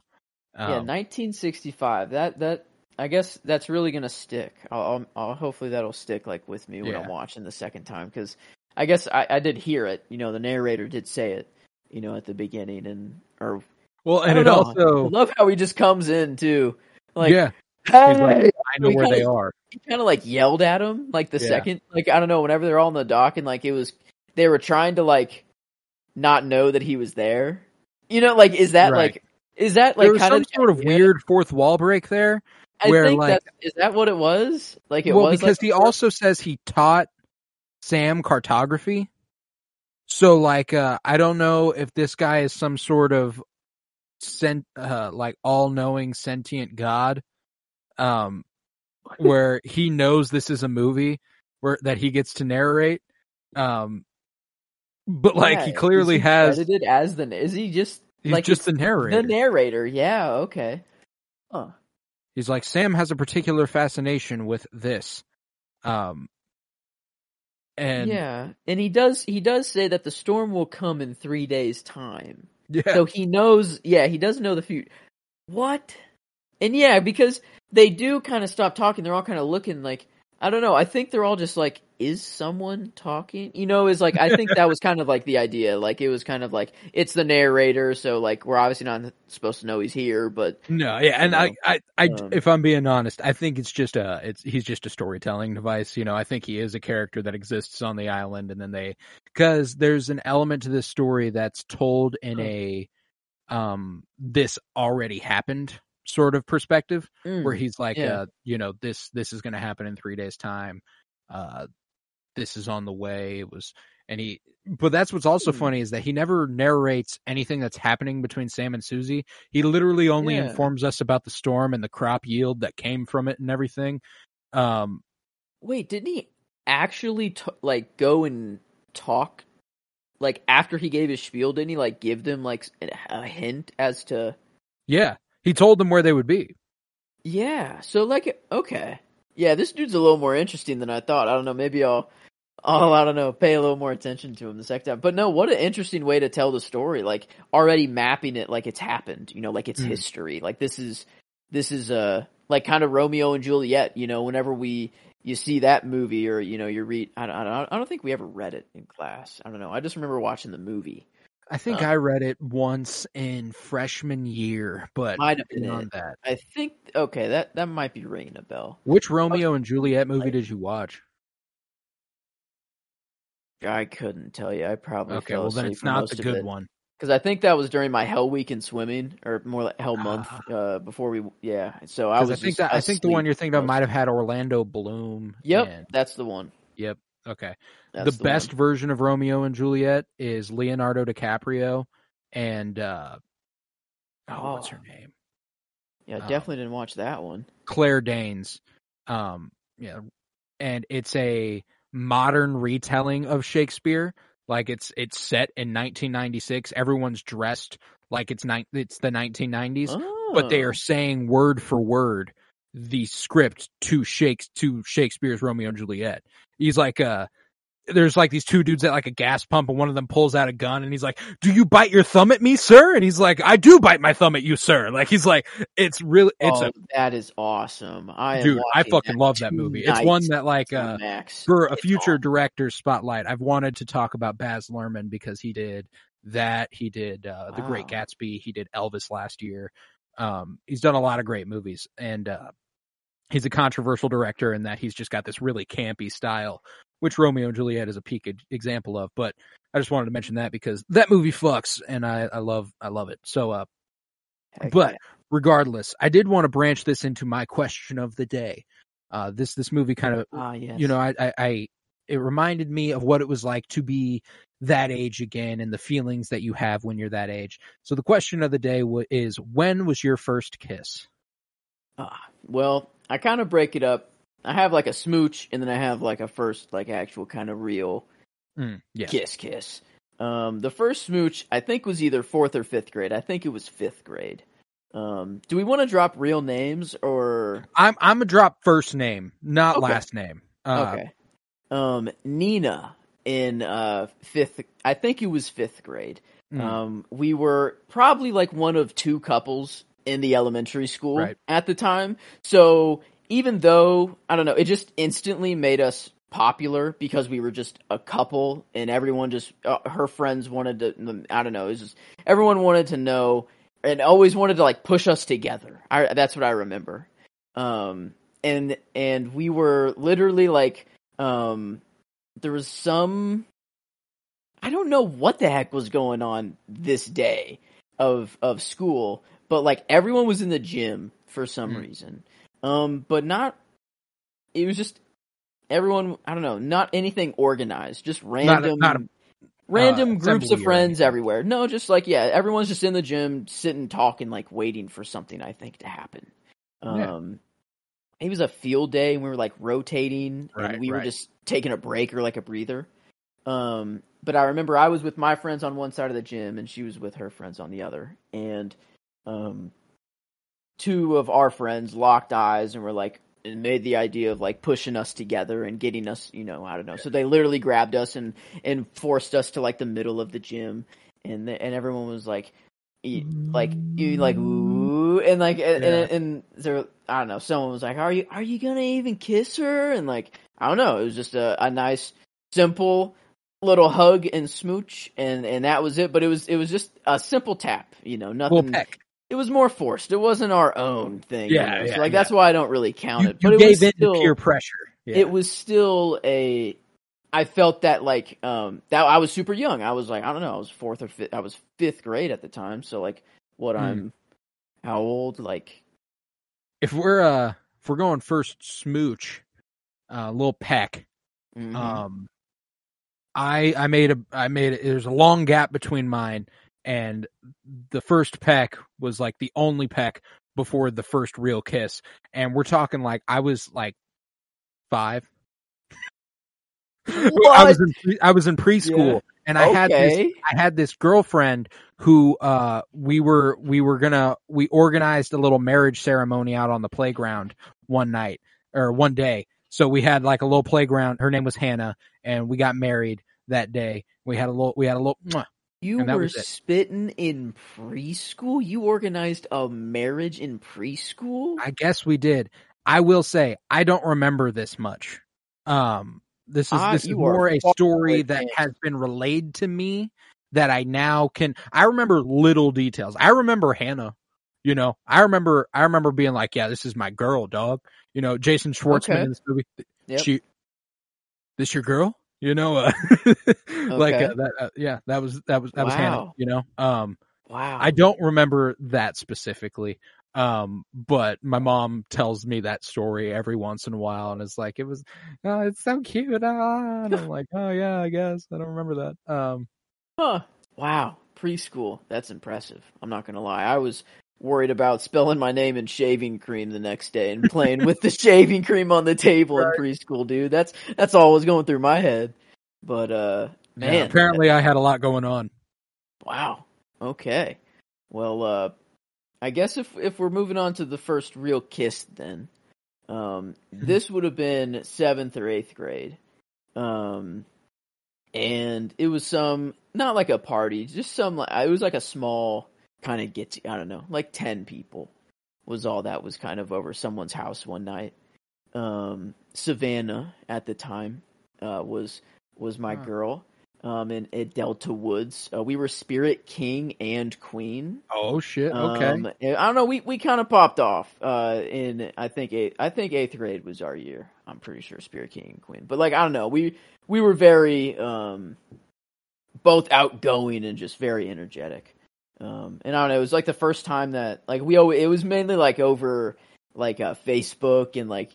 yeah, Um, 1965. That that I guess that's really gonna stick. I'll, I'll, I'll hopefully that'll stick like with me when Yeah. I'm watching the second time because I guess I, I did hear it. You know, the narrator did say it. You know, at the beginning and or well, I and don't it know. also I love how he just comes in too. Like, yeah. hey, He's like, I know We where they kinda- are. he kind of like yelled at him like the Yeah. second like i don't know whenever they're all in the dock and like it was they were trying to like not know that he was there you know like is that Right. like is that like there was kind some of sort of weird fourth wall break there. I where, think like- that is that what it was like it well, was because like, he also says he taught Sam cartography. So, like, uh, I don't know if this guy is some sort of sent, uh, like all-knowing sentient god, um, where he knows this is a movie where that he gets to narrate. Um, but like yeah, he clearly he has, credited as the is he just he's like, just the narrator. the narrator yeah okay huh He's like Sam has a particular fascination with this, um, and yeah and he does he does say that the storm will come in three days time yeah, So he knows, yeah, he does know the future. What? And yeah, because they do kind of stop talking. They're all kind of looking like, I don't know. I think they're all just like, is someone talking? You know, is like, I think that was kind of like the idea. Like, it was kind of like, it's the narrator. So, like, we're obviously not supposed to know he's here, but No, yeah, and you I, I, I, um, if I'm being honest, I think it's just a, it's he's just a storytelling device. You know, I think he is a character that exists on the island, and then they, because there's an element to this story that's told in a, um, this already happened sort of perspective, mm, where he's like, yeah. uh, you know, this, this is going to happen in three days' time. Uh, this is on the way. It was, and he, but that's what's also Hmm. funny is that he never narrates anything that's happening between Sam and Susie. He literally only Yeah. informs us about the storm and the crop yield that came from it and everything. Um, wait, didn't he actually, t- like, go and talk? Like, after he gave his spiel, didn't he, like, give them, like, a hint as to. yeah, he told them where they would be. Yeah. So like, okay. Yeah, this dude's a little more interesting than I thought. I don't know. Maybe I'll, I'll, I don't know, pay a little more attention to him the second time. But no, what an interesting way to tell the story. Like already mapping it like it's happened. You know, like it's Mm. history. Like this is, this is uh like kind of Romeo and Juliet. You know, whenever we you see that movie or you know you read, I don't, I don't, I don't think we ever read it in class. I don't know. I just remember watching the movie. I think Uh, I read it once in freshman year, but Might have been it. that. I think okay, that that might be ringing a bell. Which Romeo and Juliet movie did you watch? I couldn't tell you. I probably okay. Well, then it's not the good it. one. because I think that was during my Hell Week in swimming, or more like Hell Month. Ah. uh, before we, yeah. So I was. I, think just that I think the one you're thinking of might have had Orlando Bloom. Yep, and- that's the one. Yep. Okay. That's the best one. version of Romeo and Juliet is Leonardo DiCaprio and uh oh, what's her Oh. name? Yeah, um, definitely didn't watch that one. Claire Danes. Um yeah, and it's a modern retelling of Shakespeare. Like it's it's set in 1996. Everyone's dressed like it's ni- it's the 1990s, but they Oh. are saying word for word the script to Shakes to Shakespeare's Romeo and Juliet. He's like uh there's like these two dudes at like a gas pump and one of them pulls out a gun and he's like, "Do you bite your thumb at me, sir?" And he's like, "I do bite my thumb at you, sir." Like he's like, it's really it's oh, a that is awesome. I dude, I fucking love that movie. It's one that like uh Max. for a future director's spotlight, I've wanted to talk about Baz Luhrmann because he did that. He did uh, The Great Gatsby. He did Elvis last year. Um, he's done a lot of great movies, and uh, he's a controversial director in that he's just got this really campy style, which Romeo and Juliet is a peak example of. But I just wanted to mention that because that movie fucks, and I, I love I love it. So, uh, but regardless, I did want to branch this into my question of the day. Uh, this this movie kind of Ah, yes. you know I, I I it reminded me of what it was like to be that age again and the feelings that you have when you're that age. So the question of the day wa is when was your first kiss? Ah, well, I kind of break it up. I have like a smooch, and then I have like a first, like actual kind of real Mm, yeah. kiss kiss. Um, the first smooch I think was either fourth or fifth grade. I think it was fifth grade. Um, do we want to drop real names or I'm I'm a drop first name, not Okay. last name. Uh, okay? Um, Nina in uh fifth. I think it was fifth grade. mm, Um, we were probably like one of two couples in the elementary school Right. at the time. So even though I don't know, it just instantly made us popular because we were just a couple, and everyone just uh, her friends wanted to. I don't know. It was just everyone wanted to know and always wanted to like push us together. I that's what I remember. Um, and and we were literally like um, there was some I don't know what the heck was going on this day of of school, but like everyone was in the gym for some Mm. reason. Um, but not. It was just everyone. I don't know. Not anything organized. Just random. not a- random uh, groups of friends anything. everywhere. No, just like yeah, everyone's just in the gym, sitting, talking, like waiting for something. I think to happen. Yeah. Um, it was a field day, and we were like rotating, Right, and we were just taking a break or like a breather. Um, but I remember I was with my friends on one side of the gym, and she was with her friends on the other, and um, two of our friends locked eyes and were like and made the idea of like pushing us together and getting us, you know, I don't know. So they literally grabbed us and and forced us to like the middle of the gym, and the, and everyone was like, e- like you like ooh, and like and, Yeah. and and there, I don't know. Someone was like, "Are you are you gonna even kiss her?" And like I don't know. It was just a, a nice, simple little hug and smooch, and and that was it. But it was it was just a simple tap, you know, nothing Little peck. It was more forced. It wasn't our own thing. you Yeah, so, yeah, like yeah. that's why I don't really count You, it. But you it gave was in still, to peer pressure. Yeah. it was still a. I felt that like um that I was super young. I was like I don't know. I was fourth or fifth. I was fifth grade at the time. So like what Hmm. I'm, how old? Like if we're uh if we're going first smooch, uh little peck. mhm. Um I I made a I made it there's a long gap between mine and the first peck was like the only peck before the first real kiss. And we're talking like I was like five. (laughs) I was in pre- I was in preschool Yeah. and I had this. I had this girlfriend who uh we were we were gonna we organized a little marriage ceremony out on the playground one night or one day. So we had like a little playground. Her name was Hannah, and we got married that day. We had a little we had a little. You were spitting in preschool. You organized a marriage in preschool. I guess we did. I will say I don't remember this much. Um this is Ah, this is more a story that has been relayed to me that I now can I remember little details. I remember Hannah. You know, I remember I remember being like, Yeah, this is my girl, dog. You know, Jason Schwartzman Okay. in this movie. Yep. She this your girl? You know, uh, (laughs) like Okay. uh, that uh, yeah, that was that was that was Hannah, you know. Um wow. I don't remember that specifically. Um, but my mom tells me that story every once in a while, and it's like it was, oh, it's so cute. Ah, and I'm like, oh yeah, I guess I don't remember that. Um, Huh. Wow. Preschool. That's impressive. I'm not gonna lie. I was worried about spelling my name in shaving cream the next day and playing with the (laughs) shaving cream on the table Right. in preschool, dude. That's that's all was going through my head. But uh yeah, man. apparently I had a lot going on. Wow. Okay. Well, uh I guess if if we're moving on to the first real kiss then. Um this would have been 7th or 8th grade. Um and it was some not like a party, just some like it was like a small kind of get to, I don't know, like 10 people was all that was kind of over someone's house one night. Um Savannah at the time uh was was my Huh. girl um, in at Delta Woods. Uh, we were Spirit King and Queen. Oh shit. Okay. Um, I don't know. We we kind of popped off. Uh, in I think eight, I think eighth grade was our year. I'm pretty sure Spirit King and Queen. But like I don't know. We we were very um, both outgoing and just very energetic. Um, and I don't know. It was like the first time that like we it was mainly like over like uh, Facebook and like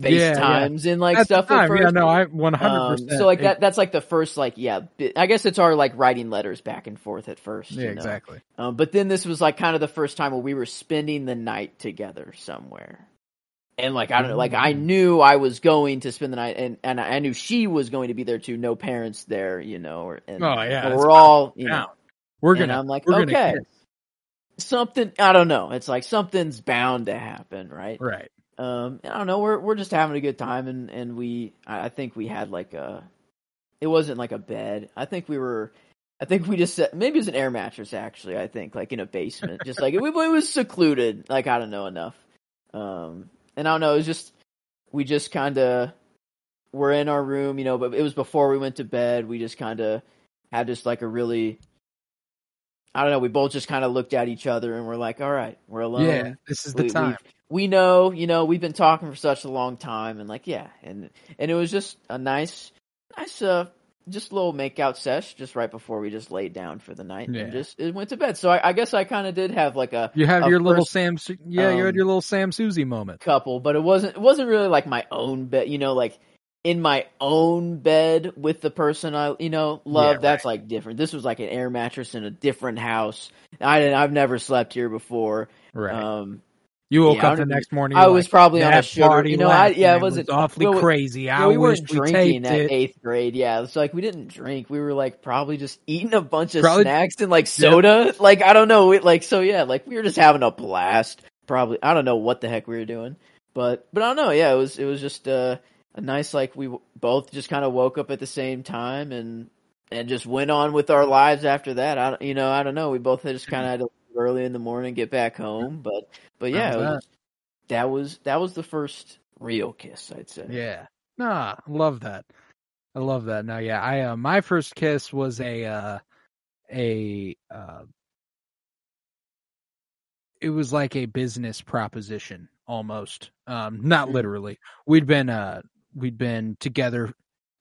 Yeah, yeah. FaceTimes and like At stuff. time, yeah, no, I one Um, hundred percent. so like that, that's like the first like yeah. I guess it's our like writing letters back and forth at first. Yeah, you know? exactly. Um, but then this was like kind of the first time where we were spending the night together somewhere. And like I don't know, like I Mm. knew I was going to spend the night, and and I knew she was going to be there too. No parents there, you know. Or, and, Oh, yeah, we're all you Now, know. We're gonna. I'm like, okay, something. I don't know. It's like something's bound to happen, right? Right. Um, I don't know. We're we're just having a good time, and and we I think we had like a, it wasn't like a bed. I think we were, I think we just set, maybe it was an air mattress actually. I think like in a basement, just like it, it was secluded. Like I don't know enough. Um, and I don't know. It was just we just kind of were in our room, you know. But it was before we went to bed. We just kind of had just like a really. I don't know. We both just kind of looked at each other and we're like, "All right, we're alone." yeah, this is the we- time. we know, you know, we've been talking for such a long time, and like, yeah, and and it was just a nice, nice, uh, just little makeout sesh, just right before we just laid down for the night, Yeah. and just it went to bed. So I, I guess I kind of did have like a You have a your little Sam. Yeah, you had um, your little Sam Susie moment. couple, but it wasn't it wasn't really like my own bed, you know, like in my own bed with the person I, you know, love. Yeah, That's like different. This was like an air mattress in a different house. I didn't. I've never slept here before. Right. Um, you woke yeah, up the next morning. I was like, probably on a sugar. You know, I yeah, it was wasn't awfully well, crazy. I Yeah, we weren't drinking taped at it. eighth grade. Yeah, it's like we didn't drink. We were like probably just eating a bunch of Probably- snacks and like soda. Like I don't know. We, like so, yeah. Like we were just having a blast. Probably I don't know what the heck we were doing, but but I don't know. Yeah, it was it was just uh, a nice like we both just kind of woke up at the same time and and just went on with our lives after that. I you know I don't know. We both just kind of had to leave early in the morning get back home, but but yeah, was that? was that was the first real kiss. I'd say. Yeah. Nah, love that. I love that. Now, yeah, I uh, my first kiss was a uh a uh it was like a business proposition almost. Um not Mhm. literally. We'd been uh we'd been together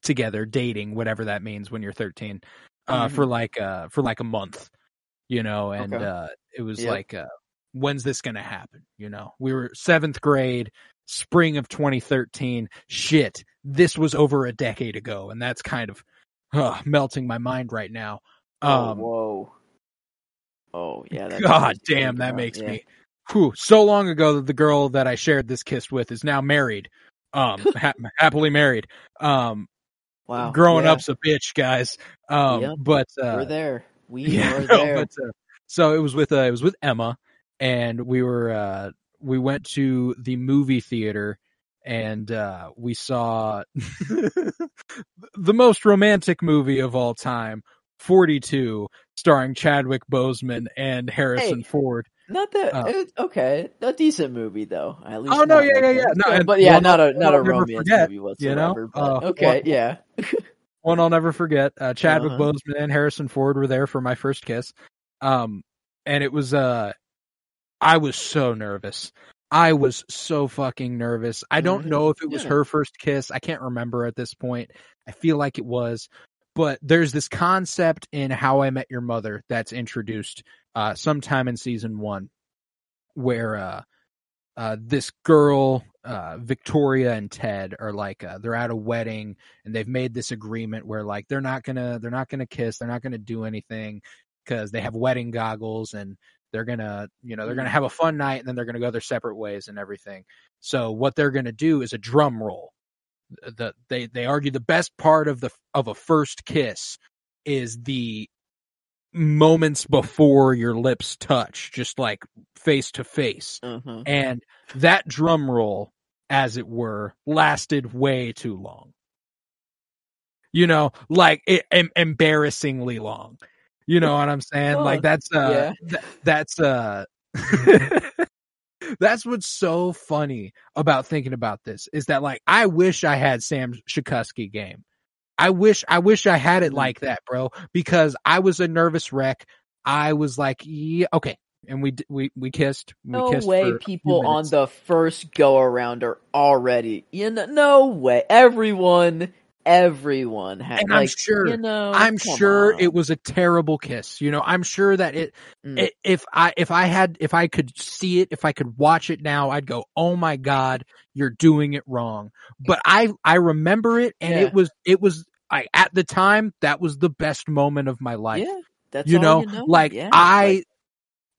together dating whatever that means when you're 13 uh Mhm. for like uh for like a month. You know, and Okay. uh it was Yep. like uh when's this going to happen, you know? We were 7th grade spring of 2013. Shit, this was over a decade ago, and that's kind of uh, melting my mind right now. Oh, Um, whoa. Oh, yeah. God damn, that makes yeah. me. Whew, so long ago that the girl that I shared this kiss with is now married, um, ha- happily married. Um, Wow. growing yeah, up's a bitch, guys. Um, Yep, but uh, We're there. We (laughs) yeah, are no, (laughs) there. but, uh, so it was with uh, it was with Emma, and we were uh, we went to the movie theater, and uh, we saw (laughs) the most romantic movie of all time, Forty Two, starring Chadwick Boseman and Harrison Hey, Ford. Not that uh, it, okay. A decent movie though. At least. Oh, no, yeah, yeah, yeah. No, but yeah, not a not a romance forget, movie you whatsoever. know? but Uh, okay, one- yeah. one I'll never forget. Uh, Chadwick Uh-huh. Boseman and Harrison Ford were there for my first kiss. Um, and it was, uh, I was so nervous. I was so fucking nervous. I don't know if it was Yeah. her first kiss. I can't remember at this point. I feel like it was, but there's this concept in How I Met Your Mother that's introduced, uh, sometime in season one where, uh, uh, this girl, uh, Victoria and Ted are like, uh, they're at a wedding and they've made this agreement where like, they're not gonna, they're not gonna kiss, they're not gonna do anything because they have wedding goggles and they're gonna, you know, they're gonna have a fun night and then they're gonna go their separate ways and everything. So what they're gonna do is a drum roll. The, they, they argue the best part of the, of a first kiss is the moments before your lips touch, just like face to face Uh-huh. and that drum roll as it were lasted way too long you know like it, em- embarrassingly long you know what i'm saying Huh. like (laughs) that's uh Yeah. th- that's uh (laughs) that's what's so funny about thinking about this is that like i wish i had sam Shakusky game i wish i wish i had it Mhm. like that bro because i was a nervous wreck i was like yeah okay and we we we kissed we No kissed way for a few people on the first go around are already you know no way. Everyone everyone had. And I'm sure- you know, I'm sure on. it was a terrible kiss. You know, I'm sure that it, Mm. i if I if I had if I could see it, if I could watch it now, I'd go, "Oh my god, you're doing it wrong." But I I remember it and Yeah. it was it was I at the time that was the best moment of my life. Yeah, that's you know, you know. like Yeah, I like,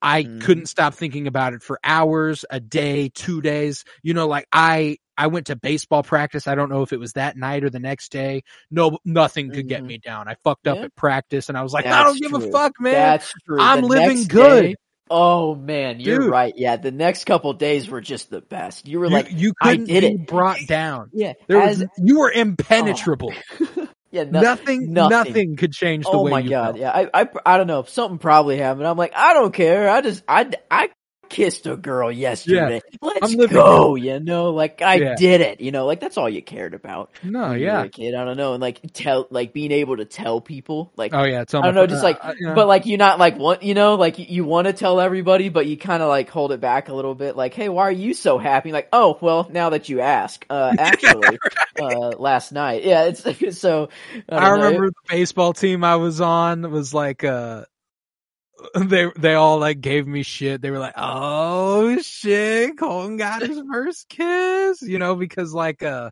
I Mhm. couldn't stop thinking about it for hours, a day, two days. You know, like I I went to baseball practice. I don't know if it was that night or the next day. No, nothing could get Mhm. me down. I fucked up Yeah. at practice, and I was like, I don't give a fuck, man. That's true. I'm The living good. day- oh man, you're Dude. right. Yeah, the next couple days were just the best. You were you, like, you couldn't did be it. brought down. yeah, There as was you were impenetrable. (laughs) yeah, no- nothing, nothing. nothing, could change the oh way my god, felt. yeah. I, I I don't know. Something probably happened. I'm like, I don't care. I just I I kissed a girl yesterday. Let's I'm living go. You know, like I Yeah. did it. You know, like that's all you cared about. No, when you were yeah. kid. I don't know, and like tell like being able to tell people like Oh yeah, tell I don't know, just like, uh, know. but like you're not like want, you know, like you, you want to tell everybody, but you kind of like hold it back a little bit. Like, hey, why are you so happy? Like, oh, well, now that you ask, uh, (laughs) actually, uh, last night, yeah, it's (laughs) so. I, I don't know, remember the baseball team I was on was like uh (laughs) they they all like gave me shit. They were like, "Oh shit, Colton got his first kiss," you know, because like uh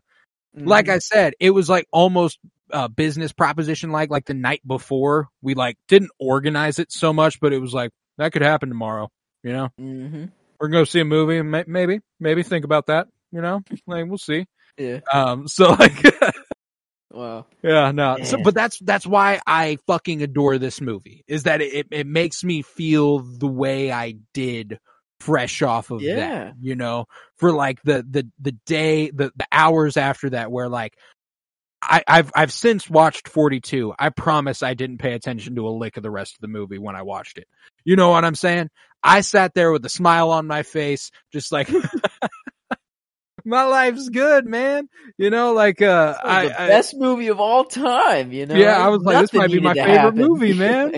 it- like. I said, it was like almost a business proposition like like the night before. We like didn't organize it so much, but it was like that could happen tomorrow, you know. Mm-hmm. We're to go see a movie maybe maybe think about that, you know? (laughs) Like we'll see. yeah, Um so like (laughs) wow, Yeah, no. So, but that's that's why I fucking adore this movie. Is that it? It makes me feel the way I did, fresh off of Yeah. that. You know, for like the the the day, the the hours after that, where like. I, I've I've since watched 42. I promise I didn't pay attention to a lick of the rest of the movie when I watched it. You know what I'm saying? I sat there with a smile on my face, just like (laughs) my life's good, man. You know, like uh, I, like the I best movie of all time. You know, Yeah, I was like, this might be my favorite happen. movie, (laughs) man.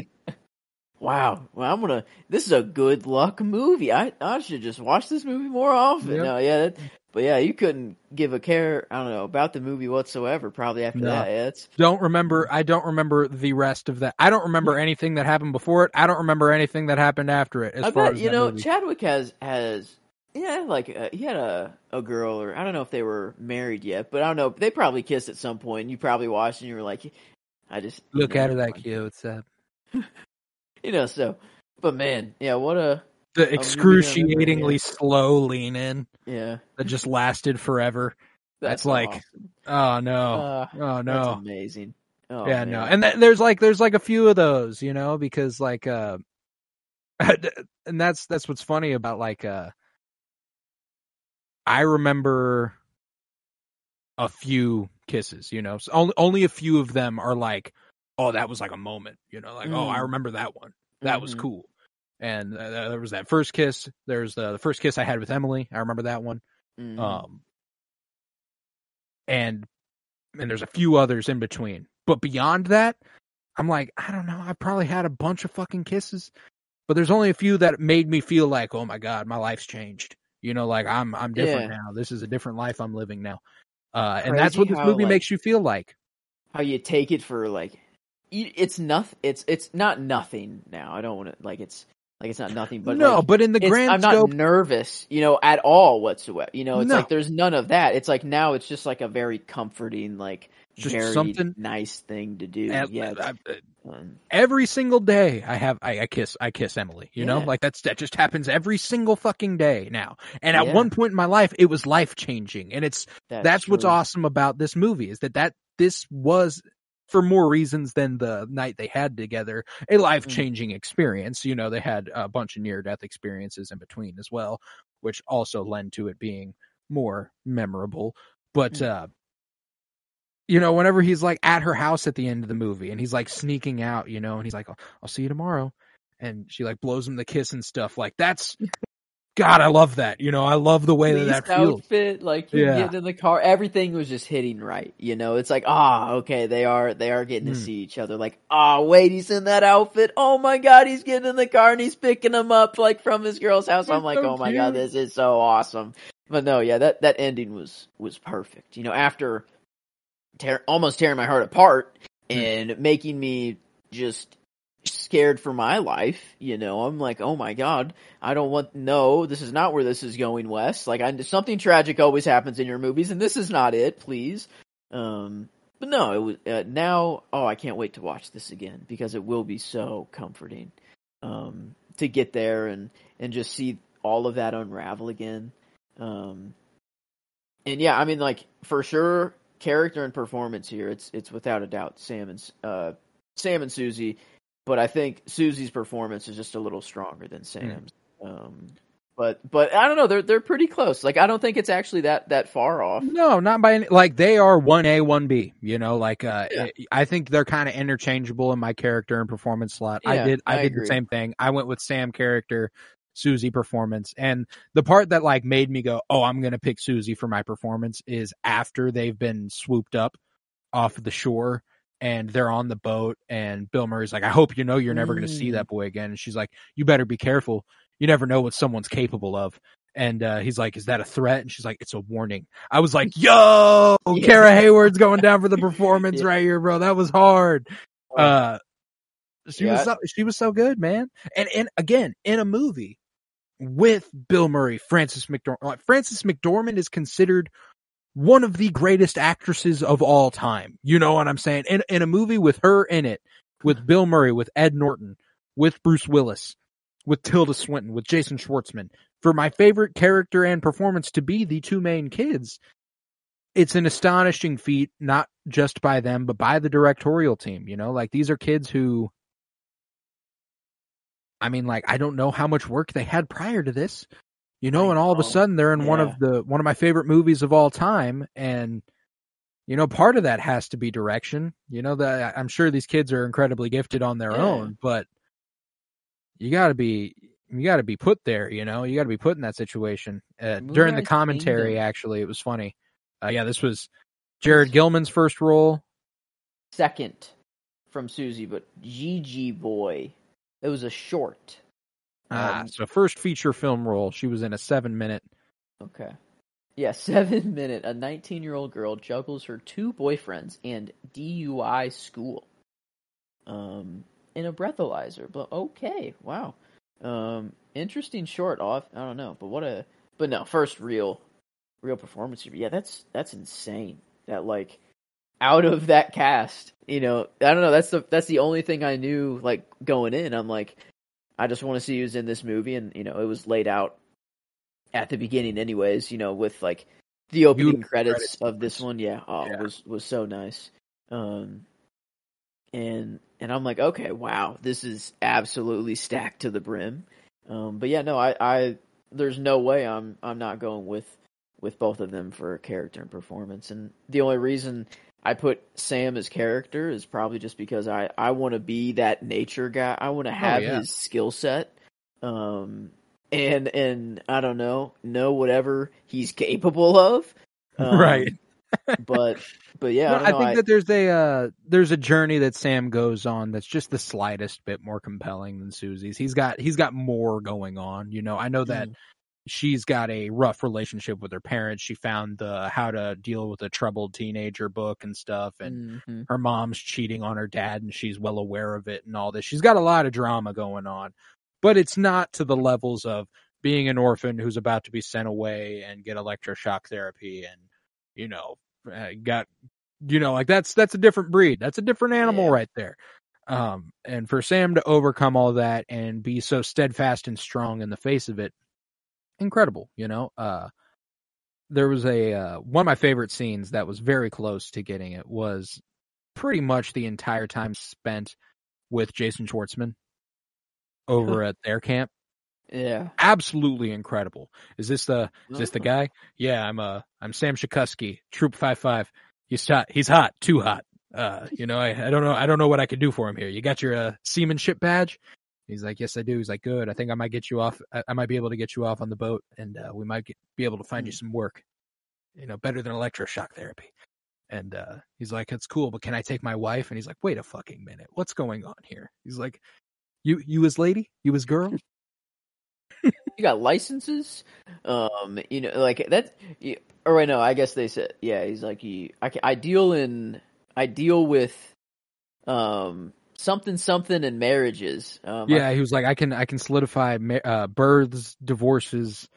wow, well, I'm gonna. This is a good luck movie. I I should just watch this movie more often. Yep. No, yeah, that, but yeah, you couldn't give a care. I don't know about the movie whatsoever. Probably after No. that, yeah, it's don't remember I don't remember the rest of that. I don't remember anything that happened before it. I don't remember anything that happened after it as I far bet as you know movie. Chadwick has has yeah like uh, he had a a girl or I don't know if they were married yet, but I don't know. They probably kissed at some point. and You probably watched and you were like, I just Look at her that cute. What's up? (laughs) you know. So, but man, yeah, what a The excruciatingly slow lean in yeah. that just lasted forever. That's like- awesome. Oh no. Uh, oh that's no. amazing. Oh, yeah, man. no. And th- there's like there's like a few of those, you know, because like uh (laughs) and that's that's what's funny about like uh I remember a few kisses, you know. So only only a few of them are like, oh, that was like a moment, you know, like oh, I Mm. remember that one. That was Mhm. cool. And uh, there was that first kiss. There's uh, the first kiss I had with Emily. I remember that one. Mhm. Um, and and there's a few others in between. But beyond that, I'm like, I don't know. I probably had a bunch of fucking kisses, but there's only a few that made me feel like, oh my god, my life's changed. You know, like I'm I'm different Yeah. now. This is a different life I'm living now. Uh, and that's what this how, movie like, makes you feel like. how you take it for like it's nothing. It's it's not nothing now. I don't want to like it's like it's not nothing. But no, like, but in the grand I'm not scope, nervous, you know, at all whatsoever. You know, it's No. like there's none of that. It's like now it's just like a very comforting, like Just very something- nice thing to do. at- yeah, I- it's fun. every single day I have I, I kiss I kiss Emily. You know, like that's that just happens every single fucking day now. And at Yeah. one point in my life, it was life changing, and it's That's, that's what's awesome about this movie is that that this was for more reasons than the night they had together a life changing experience you know they had a bunch of near death experiences in between as well which also lend to it being more memorable but Mm. uh you know whenever he's like at her house at the end of the movie and he's like sneaking out you know and he's like i'll, I'll see you tomorrow and she like blows him the kiss and stuff like that's (laughs) god i love that you know i love the way that that feels outfit, like him Yeah. getting in the car, everything was just hitting right. You know, it's like, ah, okay, they are they are getting to Hmm. see each other. Like, ah, wait, he's in that outfit. Oh my god, he's getting in the car and he's picking him up like from his girl's house. I'm like, so oh my god, this is so awesome. But no, yeah, that that ending was was perfect. You know, after tear, almost tearing my heart apart Hmm. and making me just scared for my life. You know, I'm like, oh my god, I don't want. No, this is not where this is going, Wes. Like, I something tragic always happens in your movies, and this is not it. Please. Um, but no, it was uh, now. Oh, I can't wait to watch this again because it will be so comforting. Um, to get there and and just see all of that unravel again. Um, and yeah, I mean, like for sure, character and performance here, it's it's without a doubt Sam and uh, Sam and Susie, but I think Susie's performance is just a little stronger than Sam's. Um, but but I don't know, they're they're pretty close. Like I don't think it's actually that that far off. No, not by any, like they are one A, one B. You know, like uh, Yeah. I think they're kind of interchangeable in my character and performance slot. I did, I, I did agree. the same thing. I went with Sam character, Susie performance, and the part that like made me go, "Oh, I'm gonna pick Susie for my performance," is after they've been swooped up off the shore. And they're on the boat, and Bill Murray's like, "I hope you know you're never going to see Mm. that boy again." And she's like, "You better be careful. You never know what someone's capable of." And uh, he's like, "Is that a threat?" And she's like, "It's a warning." I was like, "Yo, (laughs) Yeah. Kara Hayward's going down for the (laughs) performance Yeah. right here, bro. That was hard." Uh, she was so, she was so good, man. And and again, in a movie with Bill Murray, Frances McDormand. Like, uh, Frances McDormand is considered one of the greatest actresses of all time. You know what I'm saying? In in a movie with her in it, with mm-hmm. Bill Murray, with Ed Norton, with Bruce Willis, with Tilda Swinton, with Jason Schwartzman, for my favorite character and performance to be the two main kids, it's an astonishing feat, not just by them, but by the directorial team. You know, like these are kids who, I mean, like I don't know how much work they had prior to this, you know, and all of a sudden they're in one of the one of my favorite movies of all time, and you know, part of that has to be direction. You know, that I'm sure these kids are incredibly gifted on their Yeah. own, but you got to be you got to be put there. You know, you got to be put in that situation. Uh, during the commentary, actually, it was funny. Uh, yeah, this was Jared Gilman's first role. Second from Susie, but GG Boy. It was a short. Ah, Um, so first feature film role. She was in a seven minute. Okay. Yeah, (laughs) seven minute. A 19 year old girl juggles her two boyfriends and DUI school. Um, in a breathalyzer. But okay, wow. Um, interesting short off. I don't know, but what a. But no, first real, real performance. Yeah, that's that's insane. That like, out of that cast, you know, I don't know. That's the that's the only thing I knew like going in. I'm like, I just want to see who's in this movie, and you know, it was laid out at the beginning, anyways. You know, with like the opening Beautiful credits, credits of this one. Yeah, oh, Yeah. was was so nice. Um, and and I'm like, okay, wow, this is absolutely stacked to the brim. Um, but yeah, no, I, I there's no way I'm I'm not going with with both of them for character and performance. And the only reason I put Sam as character is probably just because I I want to be that nature guy. I want to have yeah. his skill set. Um, and and I don't know, know whatever he's capable of. (laughs) Um, Right. but but yeah, No, I, I think I- that there's a uh, there's a journey that Sam goes on that's just the slightest bit more compelling than Susie's. He's got he's got more going on. You know, I know that Mm. She's got a rough relationship with her parents. She found the how to deal with a troubled teenager book and stuff, and Mhm. her mom's cheating on her dad, and she's well aware of it and all this. She's got a lot of drama going on, but it's not to the levels of being an orphan who's about to be sent away and get electroshock therapy and you know uh, got you know like that's that's a different breed that's a different animal Yeah. right there um and for sam to overcome all that and be so steadfast and strong in the face of it incredible you know uh there was a uh, one of my favorite scenes that was very close to getting it was pretty much the entire time spent with Jason Schwartzman over at their camp Yeah. absolutely incredible. Is this the is this the guy? Yeah, I'm uh I'm Sam Shakusky, Troop Five Five. He's hot. He's hot. Too hot. Uh, you know, I, I don't know. I don't know what I could do for him here. You got your uh, seamanship badge? He's like, yes, I do. He's like, good. I think I might get you off. I, I might be able to get you off on the boat, and uh, we might get, be able to find you some work. You know, better than electroshock therapy. And uh, he's like, it's cool, but can I take my wife? And he's like, wait a fucking minute. What's going on here? He's like, you you as lady, you as girl. (laughs) you got licenses. Um, you know, like that. You, or wait, no, I guess they said, yeah. He's like, he, I, I deal in, I deal with, um, something something in marriages. Um, yeah, I, he was like, I can I can solidify ma- uh, births, divorces,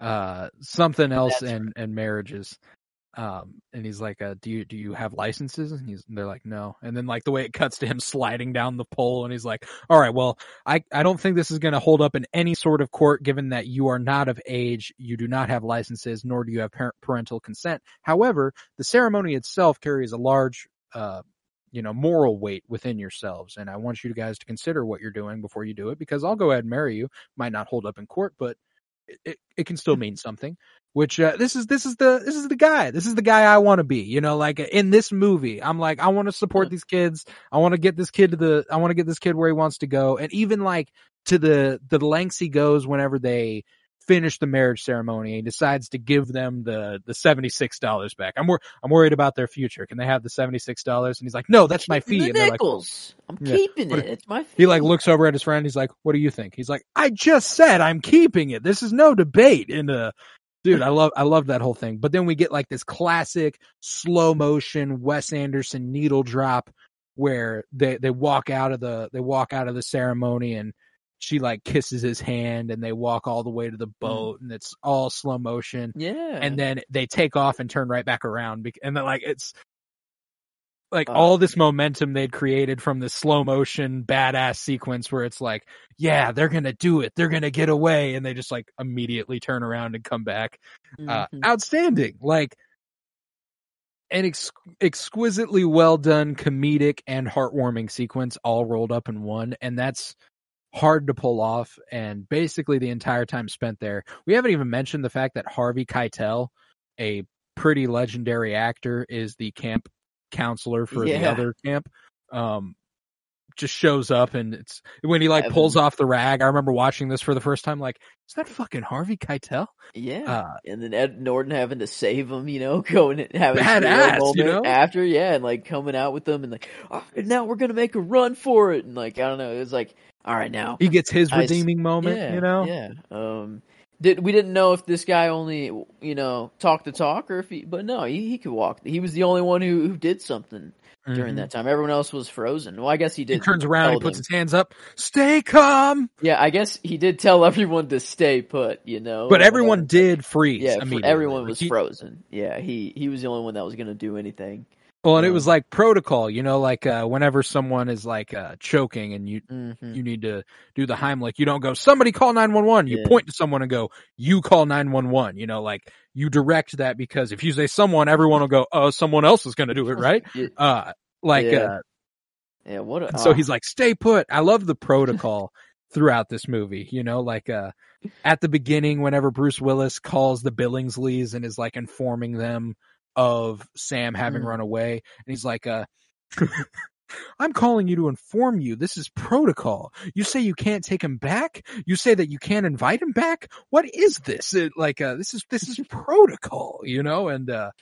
uh, something else, and and marriages. Um, and he's like, uh, do you do you have licenses? And he's and they're like, no. And then like the way it cuts to him sliding down the pole, and he's like, all right, well, I I don't think this is going to hold up in any sort of court, given that you are not of age, you do not have licenses, nor do you have par- parental consent. However, the ceremony itself carries a large uh you know, moral weight within yourselves. And I want you guys to consider what you're doing before you do it because I'll go ahead and marry you. Might not hold up in court, but it, it, can still mean something. Which uh, this is this is the this is the guy. This is the guy I want to be. You know, like in this movie, I'm like I want to support these kids. I want to get this kid to the I want to get this kid where he wants to go. And even like to the the lengths he goes whenever they finish the marriage ceremony he decides to give them the the $76 back. I'm wor- I'm worried about their future. Can they have the $76? And he's like, "No, that's my fee." The And they're like, nickels. I'm Yeah. keeping it. It's my. he like looks over at his friend. He's like, "What do you think?" He's like, "I just said I'm keeping it. This is no debate." And uh, dude, I love I love that whole thing. But then we get like this classic slow motion Wes Anderson needle drop where they they walk out of the they walk out of the ceremony and she like kisses his hand and they walk all the way to the boat and it's all slow motion. Yeah. and then they take off and turn right back around and then like it's like Uh, all this momentum they'd created from this slow motion badass sequence where it's like yeah they're gonna do it. They're gonna get away. And they just like immediately turn around and come back. Uh Mhm. outstanding. Like an ex- exquisitely well done comedic and heartwarming sequence all rolled up in one. And that's hard to pull off and basically the entire time spent there we haven't even mentioned the fact that harvey keitel a pretty legendary actor is the camp counselor for the other camp um just shows up and it's when he like pulls off the rag i remember watching this for the first time like is that fucking harvey keitel yeah. uh and then Ed Norton having to save him, you know, (laughs) going and having a hero Badass, you know? after, yeah, and like coming out with them and like, oh, now we're gonna make a run for it, and like I don't know, it was like, all right, now, he gets his I redeeming moment yeah, you know yeah. Um, did we didn't know if this guy only, you know, talked the talk or if he, but no, he he could walk. He was the only one who who did something during Mhm. that time. Everyone else was frozen. Well, I guess he did he turns around he puts them. his hands up stay calm Yeah, I guess he did tell (laughs) everyone to stay put. You know, but everyone did freeze Yeah, everyone was he- frozen. Yeah, he he was the only one that was going to do anything. Well and it was like protocol you know like uh whenever someone is like uh choking and you hmm you need to do the Heimlich. You don't go, somebody call 911. You Yeah. point to someone and go, you call 911. You know, like you direct that because if you say someone, everyone will go, oh, someone else is going to do it, right? (laughs) Yeah, Uh, like, Yeah. uh, yeah, what? A, so ah, he's like, stay put. I love the protocol throughout this movie, you know, like, uh, at the beginning, whenever Bruce Willis calls the Billingsleys and is like informing them of Sam having Mm. run away, and he's like, uh, I'm calling you to inform you this is protocol. You say you can't take him back? You say that you can't invite him back? What is this? It, like, uh, this is, this is (laughs) protocol, you know? And, uh,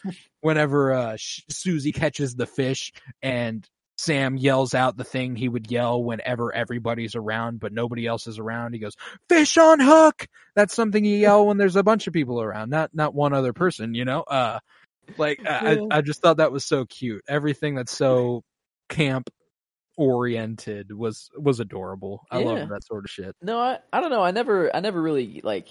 whenever, uh, Sh- Susie catches the fish and Sam yells out the thing he would yell whenever everybody's around, but nobody else is around. He goes, fish on hook. That's something you yell when there's a bunch of people around, not, not one other person, you know? Uh, like, I. I, just thought that was so cute. Everything that's so camp oriented was, was adorable. I Yeah. love that sort of shit. no, I I don't know. I never I never really like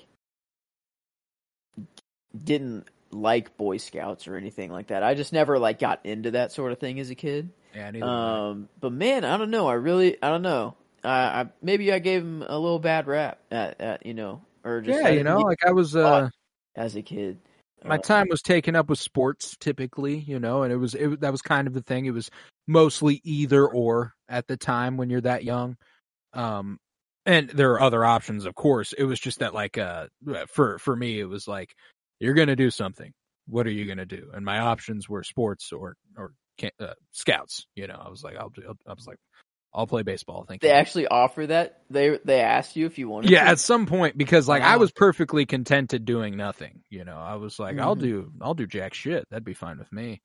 didn't like Boy Scouts or anything like that. I just never like got into that sort of thing as a kid. Yeah, neither did I. Um, but man, I don't know. I really I don't know. I, I maybe I gave him a little bad rap at, at you know or just yeah, you know, like I was, uh, as a kid. My Uh, time was taken up with sports typically, you know, and it was it that was kind of the thing. It was mostly either or at the time when you're that young. Um and there are other options, of course. It was just that like uh for for me it was like you're to do something. What are you to do? And my options were sports or or uh, scouts, you know. I was like I'll do I was like I'll play baseball, thank you. They you. actually offer that. They they asked you if you wanted. To. Yeah, to? at some point because like I was perfectly contented doing nothing. You know, I was like, I'll Mhm. do, I'll do jack shit. That'd be fine with me.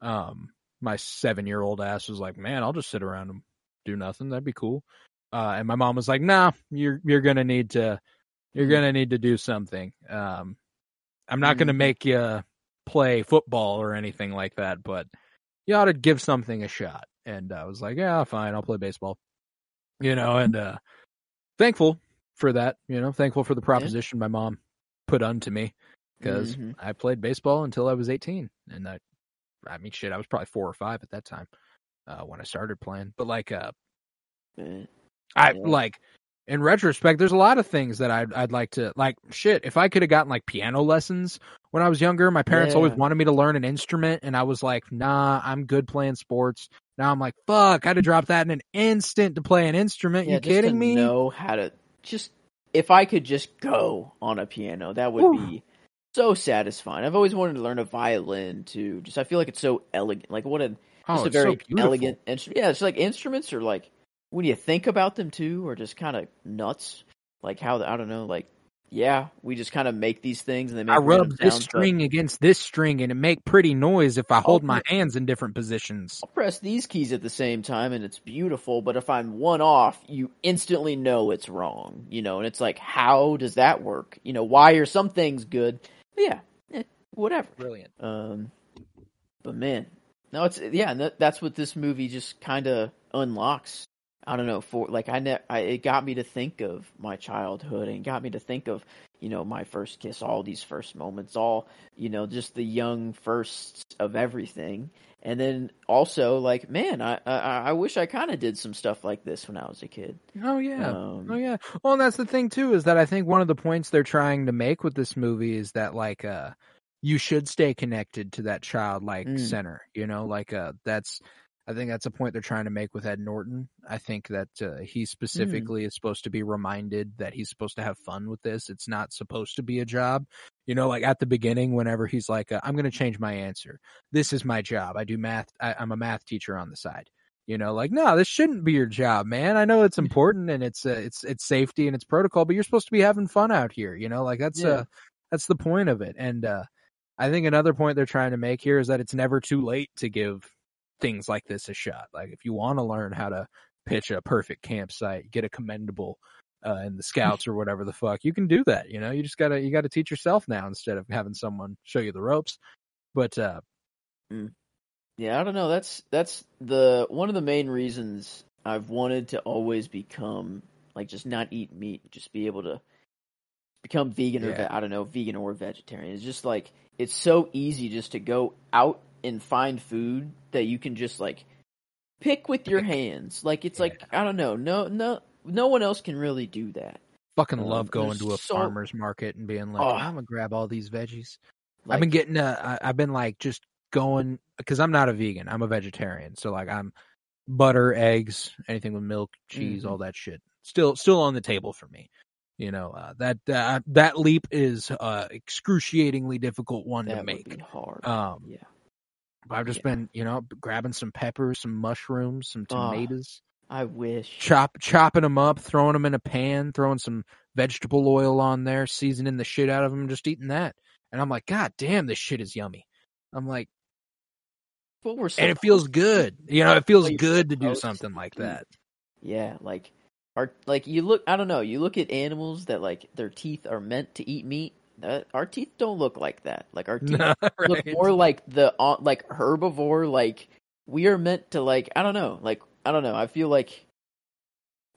Um, my seven year old ass was like, man, I'll just sit around and do nothing. That'd be cool. Uh, and my mom was like, nah, you're you're gonna need to You're Mm. gonna need to do something. Um, I'm not gonna Mhm. make you play football or anything like that, but you ought to give something a shot. And I was like, yeah, fine, I'll play baseball. You know, and uh, thankful for that. You know, thankful for the proposition my mom put unto me because Mhm. I played baseball until I was 18, and I, I mean, shit, I was probably four or five at that time uh, when I started playing. But like, uh, I Yeah. like in retrospect, there's a lot of things that I'd I'd like to like. Shit, if I could have gotten like piano lessons when I was younger, my parents always wanted me to learn an instrument, and I was like, nah, I'm good playing sports. Now I'm like, fuck, I had to drop that in an instant to play an instrument. Yeah, you just kidding me? Know how to just if I could just go on a piano, that would Whew. be so satisfying. I've always wanted to learn a violin too. Just I feel like it's so elegant. Like what a oh, just Oh, a it's so very elegant instrument. Yeah, it's like instruments are like when you think about them too, are just kind of nuts. Like how the, I don't know, like yeah, we just kind of make these things and they make I rub this string against this string, and it make pretty noise if I hold Oh, my hands in different positions. I'll press these keys at the same time and it's beautiful, but if I'm one off, you instantly know it's wrong, you know, and it's like, how does that work? You know, why are some things good? But yeah, eh, whatever. Brilliant. Um, but man, no, it's, yeah, that's what this movie just kind of unlocks. I don't know, for, like, I, ne- I, it got me to think of my childhood and got me to think of, you know, my first kiss, all these first moments, all, you know, just the young firsts of everything. And then also, like, man, I I, I wish I kind of did some stuff like this when I was a kid. Oh yeah. Um, Oh yeah. Well, and that's the thing too is that I think one of the points they're trying to make with this movie is that like uh you should stay connected to that childlike Mm. center, you know, like uh that's I think that's a point they're trying to make with Ed Norton. I think that uh, he specifically is supposed to be reminded that he's supposed to have fun with this. It's not supposed to be a job. You know, like at the beginning, whenever he's like, uh, "I'm going to change my answer. This is my job. I do math. I, I'm a math teacher on the side." You know, like, no, this shouldn't be your job, man. I know it's (laughs) important and it's uh, it's it's safety and it's protocol, but you're supposed to be having fun out here. You know, like that's Yeah. uh that's the point of it. And uh I think another point they're trying to make here is that it's never too late to give things like this a shot. Like if you want to learn how to pitch a perfect campsite, get a commendable uh, in the scouts or whatever the fuck, you can do that. You know, you just gotta you gotta teach yourself now instead of having someone show you the ropes. But uh, Yeah, I don't know. That's that's the one of the main reasons I've wanted to always become like just not eat meat, just be able to become vegan or Yeah. ve- I don't know, vegan or vegetarian. It's just like it's so easy just to go out and find food that you can just like pick with your hands. Like it's Yeah. like I don't know, no no no one else can really do that. fucking Um, love going to a so- farmer's market and being like, Oh. I'm gonna grab all these veggies. Like, I've been getting uh, I- I've been like just going because I'm not a vegan. I'm a vegetarian. So like I'm butter, eggs, anything with milk, cheese, Mhm. all that shit. Still still on the table for me. You know, uh, that uh, that leap is uh excruciatingly difficult one that to would make. be hard. Um yeah. I've just Yeah. been, you know, grabbing some peppers, some mushrooms, some Oh. tomatoes, I wish. chop chopping them up, throwing them in a pan, throwing some vegetable oil on there, seasoning the shit out of them, just eating that. And I'm like, God damn, this shit is yummy. I'm like, But we're and it feels good. You know, it feels good to do oh, something like (clears throat) that. Yeah, like our like you look I don't know, you look at animals that like their teeth are meant to eat meat. That our teeth don't look like that. Like our (laughs) teeth No, look more like the uh, like herbivore like we are meant to like I don't know, like I don't know. I feel like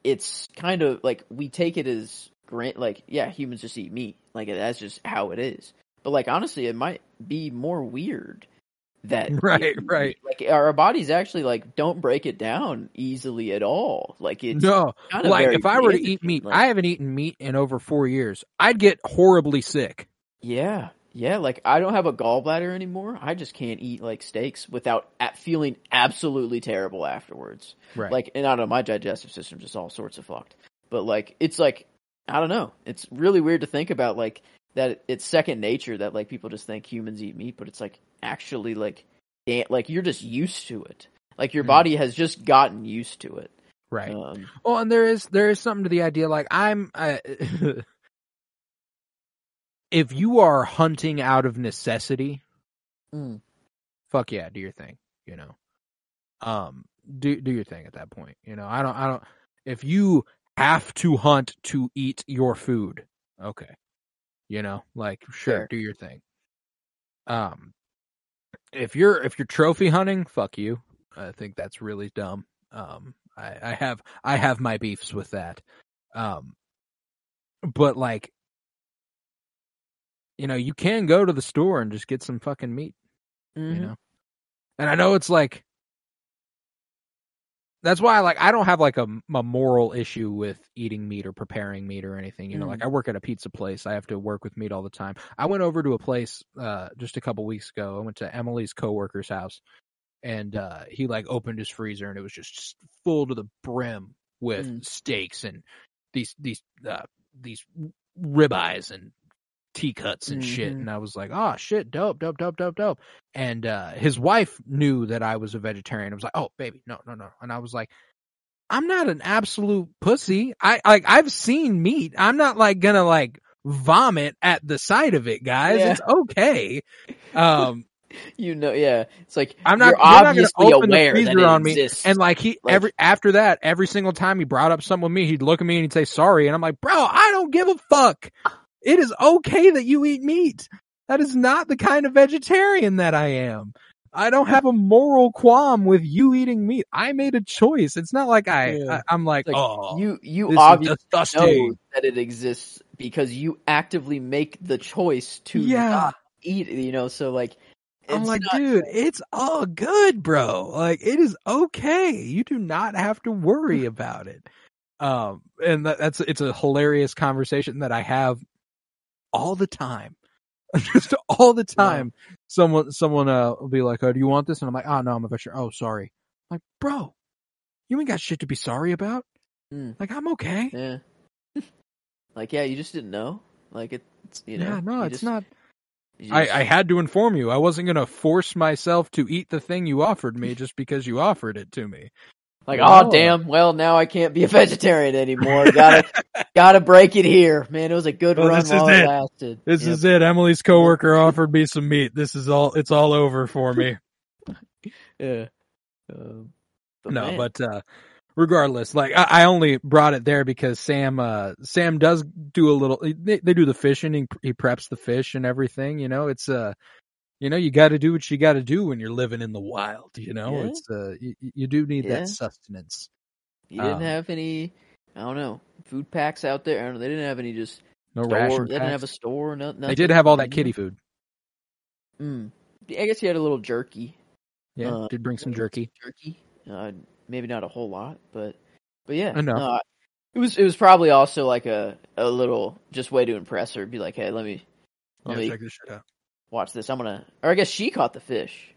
it's kind of like we take it as grant like yeah, humans just eat meat. Like that's just how it is. But like honestly, it might be more weird that (laughs) Right, eat right. Like our bodies actually like don't break it down easily at all. Like it's no, like if I were to eat meat, like- I haven't eaten meat in over four years. I'd get horribly sick. Yeah, yeah. Like I don't have a gallbladder anymore. I just can't eat like steaks without at feeling absolutely terrible afterwards. Right. Like, and I don't know, my digestive system just all sorts of fucked. But like, it's like I don't know. It's really weird to think about like that. It's second nature that like people just think humans eat meat, but it's like actually like like you're just used to it. Like your Mm. body has just gotten used to it. right. Um, Well, and there is there is something to the idea. Like I'm, I, (laughs) if you are hunting out of necessity, Mm. fuck yeah, do your thing. You know, um, do do your thing at that point. You know, I don't, I don't. If you have to hunt to eat your food, okay. You know, like sure, Fair. do your thing. Um, if you're if you're trophy hunting, fuck you. I think that's really dumb. Um, I, I have I have my beefs with that. Um, but like, you know, you can go to the store and just get some fucking meat. You Mhm. know, and I know it's like that's why like I don't have like a, a moral issue with eating meat or preparing meat or anything. You know, like I work at a pizza place. I have to work with meat all the time. I went over to a place uh just a couple weeks ago. I went to Emily's coworker's house and uh he like opened his freezer and it was just full to the brim with Mm. steaks and these these uh these ribeyes and tea cuts and shit Mhm. and I was like, "Oh shit, dope, dope, dope, dope, dope." And uh his wife knew that I was a vegetarian. I was like, "Oh, baby, no, no, no." And I was like, "I'm not an absolute pussy. I like I've seen meat. I'm not like going to like vomit at the sight of it, guys. Yeah. It's okay." Um (laughs) You know, yeah. It's like I'm not you're you're not gonna obviously the aware that on me. exists. And like he Like- every after that, every single time he brought up something with me, he'd look at me and he'd say sorry, and I'm like, bro, I don't give a fuck. It is okay that you eat meat. That is not the kind of vegetarian that I am. I don't have a moral qualm with you eating meat. I made a choice. It's not like I, Yeah. I am like, Like, oh, you you obviously know that it exists because you actively make the choice to Yeah. not eat you know, so like I'm like, not- dude, it's all good, bro. Like, it is okay. You do not have to worry (laughs) about it. Um, and that, that's it's a hilarious conversation that I have all the time, (laughs) just all the time. Someone, someone, uh, will be like, "Oh, do you want this?" And I'm like, "Oh no, I'm a vegetarian." Oh, sorry. I'm like, bro, you ain't got shit to be sorry about. Mm. Like, I'm okay. Yeah. (laughs) like yeah, you just didn't know. Like it's you know. yeah, no, it's just- not. I, I had to inform you. I wasn't gonna force myself to eat the thing you offered me just because you offered it to me. Like Wow. oh damn, well now I can't be a vegetarian anymore. gotta (laughs) gotta break it here, man. It was a good Well, run this while is it it. lasted. This Yep. is it. Emily's coworker offered me some meat. This is all. It's all over for me. (laughs) yeah. Um, but no, man, but uh, regardless, like I, I only brought it there because Sam. Uh, Sam does do a little. They, they do the fishing. He, he preps the fish and everything. You know, it's uh, you know, you got to do what you got to do when you're living in the wild. You know, Yeah. it's uh, you, you do need Yeah. that sustenance. you didn't um, have any. I don't know food packs out there. I don't know, they didn't have any just No store. ration. They didn't have a store. No, nothing. They did have all that kitty food. Mm. I guess you had a little jerky. Yeah, Uh, did bring some jerky. Jerky. Uh, maybe not a whole lot, but but yeah. Enough. no, I- it was it was probably also like a a little just way to impress her. Be like, hey, let me Yeah, let me check this shit out. Watch this. I'm gonna. Or I guess she caught the fish.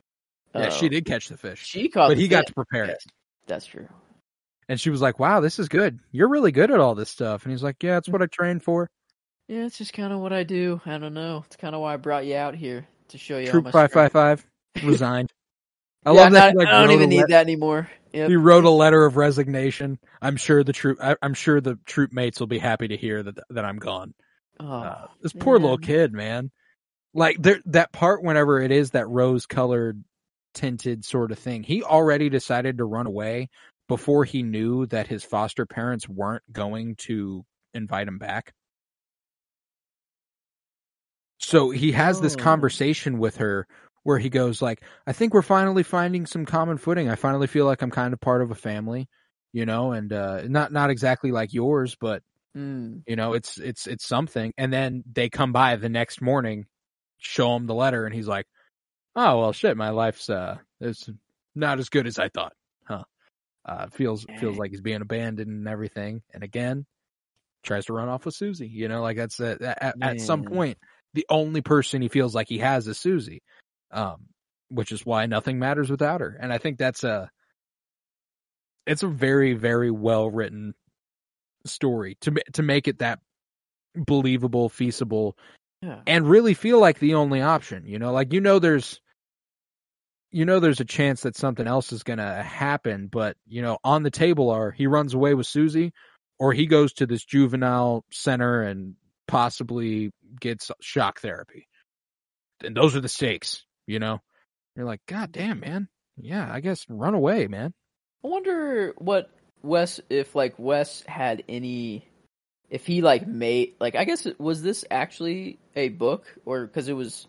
Yeah, Uh, she did catch the fish, She caught, but he got to prepare it. That's true. And she was like, "Wow, this is good. You're really good at all this stuff." And he's like, "Yeah, it's what I trained for." Yeah, it's just kind of what I do. I don't know. It's kind of why I brought you out here to show you. Troop how five five five resigned. (laughs) I yeah, love that. not- like, I don't even need let- that anymore. Yep. He wrote a letter of resignation. I'm sure the troop. I, I'm sure the troop mates will be happy to hear that that I'm gone. Oh, Uh, this poor little kid, man. Like there, that part whenever it is that rose colored tinted sort of thing, he already decided to run away before he knew that his foster parents weren't going to invite him back. So he has this Oh. conversation with her where he goes like, "I think we're finally finding some common footing. I finally feel like I'm kind of part of a family, you know, and uh not not exactly like yours, but Mm. you know it's it's it's something and then they come by the next morning show him the letter and he's like oh well shit my life's uh it's not as good as i thought huh? Uh feels feels like he's being abandoned and everything. And again tries to run off with susie you know like that's at, at, at some point the only person he feels like he has is susie um which is why nothing matters without her. And i think that's a it's a very very well written story to to make it that believable, feasible, Yeah. and really feel like the only option. You know, like you know, there's you know, there's a chance that something else is gonna happen, but you know, on the table are he runs away with Susie, or he goes to this juvenile center and possibly gets shock therapy. And those are the stakes. You know, you're like, God damn, man. Yeah, I guess run away, man. I wonder what Wes, if like Wes had any if he like made like I guess was this actually a book or because it was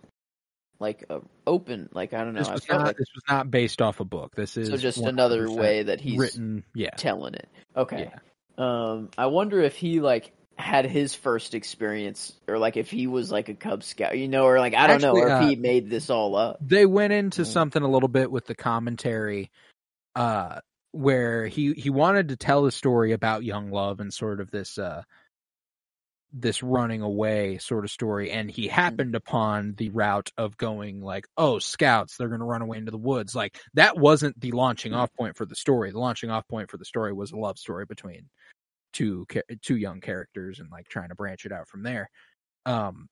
like a open like I don't know. This was not like this was not based off a book. This is so just another way that he's written. Yeah, telling it. Okay. Um, I wonder if he like had his first experience, or like if he was like a Cub Scout, you know, or like I don't know, Actually, or if uh, he made this all up. they went into Mm. something a little bit with the commentary uh where he he wanted to tell a story about young love and sort of this uh this running away sort of story and he happened upon the route of going like oh scouts they're going to run away into the woods. Like that wasn't the launching off point for the story. The launching off point for the story was a love story between two two young characters and like trying to branch it out from there. Um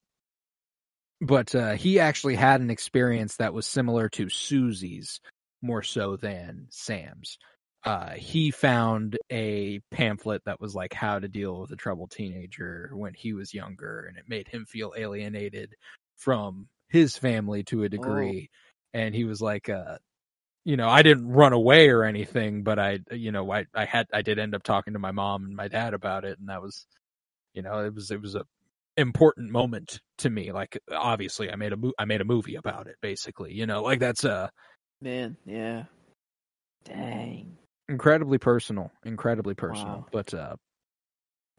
but uh, he actually had an experience that was similar to Susie's more so than Sam's. Uh, he found a pamphlet that was like how to deal with a troubled teenager when he was younger, and it made him feel alienated from his family to a degree. And he was like, uh, you know, I didn't run away or anything, but I, you know, I, I had, I did end up talking to my mom and my dad about it, and that was, you know, it was, it was a important moment to me. Like, obviously, I made a, mo- I made a movie about it, basically. You know, like that's a Man, yeah. Dang. Incredibly personal, incredibly personal. Wow. But uh,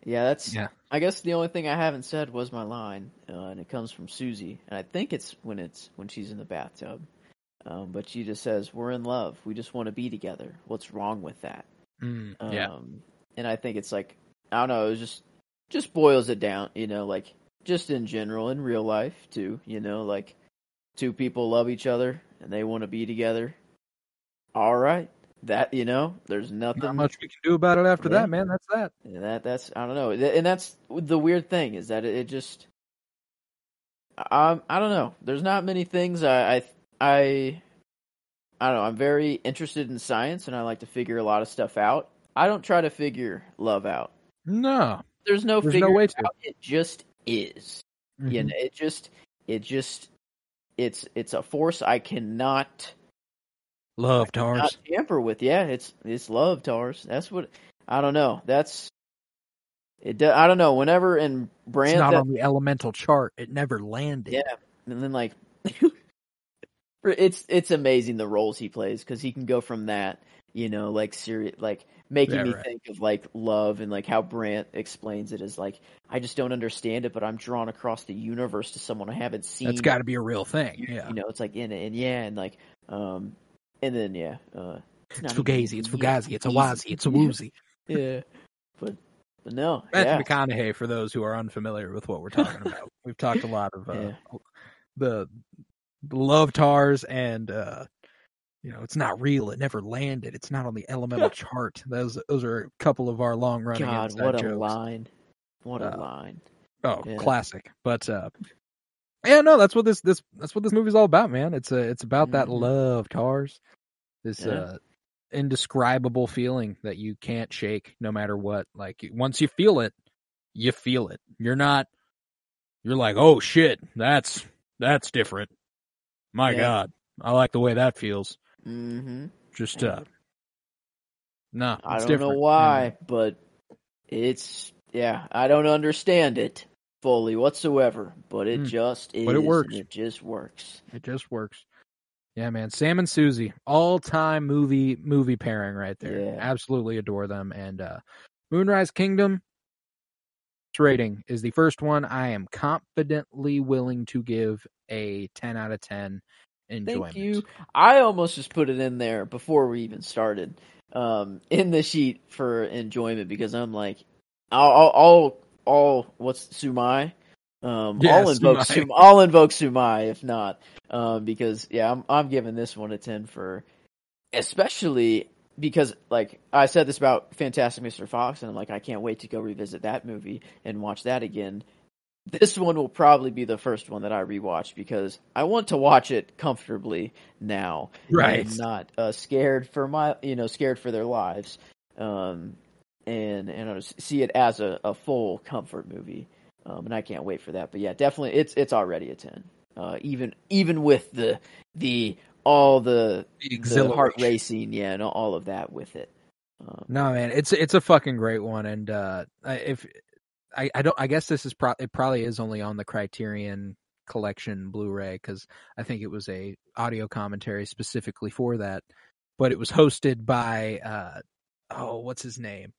Yeah, that's. Yeah. I guess the only thing I haven't said was my line, uh, and it comes from Susie, and I think it's when it's when she's in the bathtub. Um, but she just says, "We're in love. We just want to be together. What's wrong with that?" mm, Um, yeah, And I think it's like I don't know. It just just boils it down. You know, like just in general in real life too. You know, like two people love each other and they want to be together. All right, that you know, there's nothing not much we can do about it after Yeah. that, man. That's that. and that that's I don't know, and that's the weird thing is that it, it just I I don't know. There's not many things I I I I don't know. I'm very interested in science and I like to figure a lot of stuff out. I don't try to figure love out. No, There's no There's no way to. out. It just is. You Mhm. know, it just it just it's it's a force I cannot love Tars. tamper with. Yeah, it's it's love, Tars. That's what I don't know. That's it. do- I don't know. Whenever in It's brand, not that, on the elemental chart. It never landed. yeah, and then like (laughs) it's it's amazing the roles he plays because he can go from that, you know, like serious, like making Yeah, me right. think of like love and like how Brand explains it is like I just don't understand it, but I'm drawn across the universe to someone I haven't seen. That's got to be a real thing. you, Yeah, you know, it's like in and yeah, and like um, and then yeah, uh, it's not Fugazi, it's yeah, Fugazi, it's a. Wazi, it's (laughs) a Woozy. yeah, but but no, Matthew yeah, McConaughey, for those who are unfamiliar with what we're talking about, (laughs) we've talked a lot of uh, Yeah. the, the love tars and uh, you know it's not real. It never landed. It's not on the elemental (laughs) chart. Those those are a couple of our long running God, what a jokes. line, what a Uh, line. Oh, Yeah. classic. But uh, yeah, no, that's what this this that's what this movie's all about, man. It's a it's about that Mhm. love tars. This Yeah. uh indescribable feeling that you can't shake no matter what. Like once you feel it, you feel it. You're not you're like, "Oh shit, that's that's different." My Yeah. god. I like the way that feels. Mm-hmm. Just uh no, I don't different. know why, but it's yeah, I don't understand it fully whatsoever, but it Mm. just is. But it works. It just works. It just works. Yeah, man. Sam and Susie, all time movie movie pairing right there. Yeah. Absolutely adore them. And uh Moonrise Kingdom rating is the first one I am confidently willing to give a ten out of ten enjoyment. Thank you. I almost just put it in there before we even started, um, in the sheet for enjoyment because I'm like, I'll, I'll, I'll, I'll what's Sumai? Um, Yeah, I'll invoke Sumai. Sum, I'll invoke Sumai if not, um, because yeah, I'm, I'm giving this one a ten for, especially because like I said this about Fantastic Mr. Fox, and I'm like, I can't wait to go revisit that movie and watch that again. This one will probably be the first one that I rewatch because I want to watch it comfortably now, Right. And not uh, scared for my, you know, scared for their lives, um, and and uh, see it as a, a full comfort movie. Um, and I can't wait for that. But yeah, definitely, it's it's already a ten. Uh, even even with the the all the The the heart racing, yeah, and all of that with it. Um, No, man, it's it's a fucking great one, and uh, I- if I, I don't. I guess this is pro- it. Probably is only on the Criterion Collection Blu-ray because I think it was a audio commentary specifically for that. But it was hosted by uh oh, what's his name?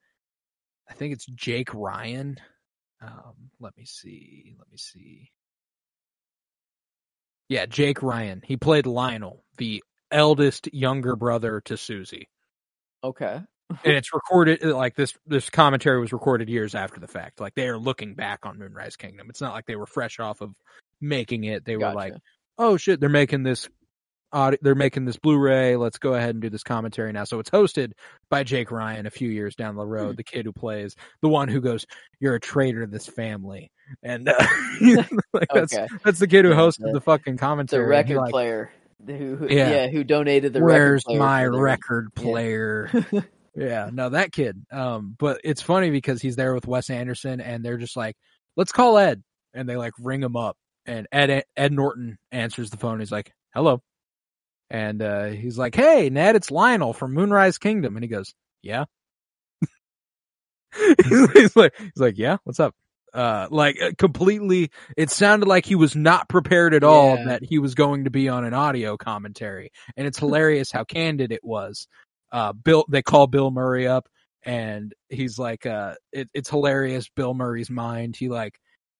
I think it's Jake Ryan. Um, let me see. Let me see. Yeah, Jake Ryan. He played Lionel, the eldest younger brother to Susie. Okay. and it's recorded like this this commentary was recorded years after the fact. Like they are looking back on Moonrise Kingdom. It's not like they were fresh off of making it. They Gotcha. were like, "Oh shit, they're making this they're making this Blu-ray. Let's go ahead and do this commentary now." So it's hosted by Jake Ryan a few years down the road, Hmm. the kid who plays the one who goes, "You're a traitor to this family." And uh, (laughs) (laughs) like, that's okay. that's the kid who hosted the- the fucking commentary. and he, record like, player who, who Yeah. yeah. who donated the Where's record player my record Yeah. player? (laughs) Yeah, no, that kid. Um, but it's funny because he's there with Wes Anderson, and they're just like, "Let's call Ed," and they like ring him up, and Ed Ed Norton answers the phone. He's like, "Hello," and uh, he's like, "Hey, Ned, it's Lionel from Moonrise Kingdom," and he goes, "Yeah." (laughs) he's like, he's like, "Yeah, what's up?" Uh, like uh, completely, it sounded like he was not prepared at all Yeah. that he was going to be on an audio commentary, and it's hilarious how candid it was uh Bill they call Bill Murray up and he's like uh it, it's hilarious Bill Murray's mind he like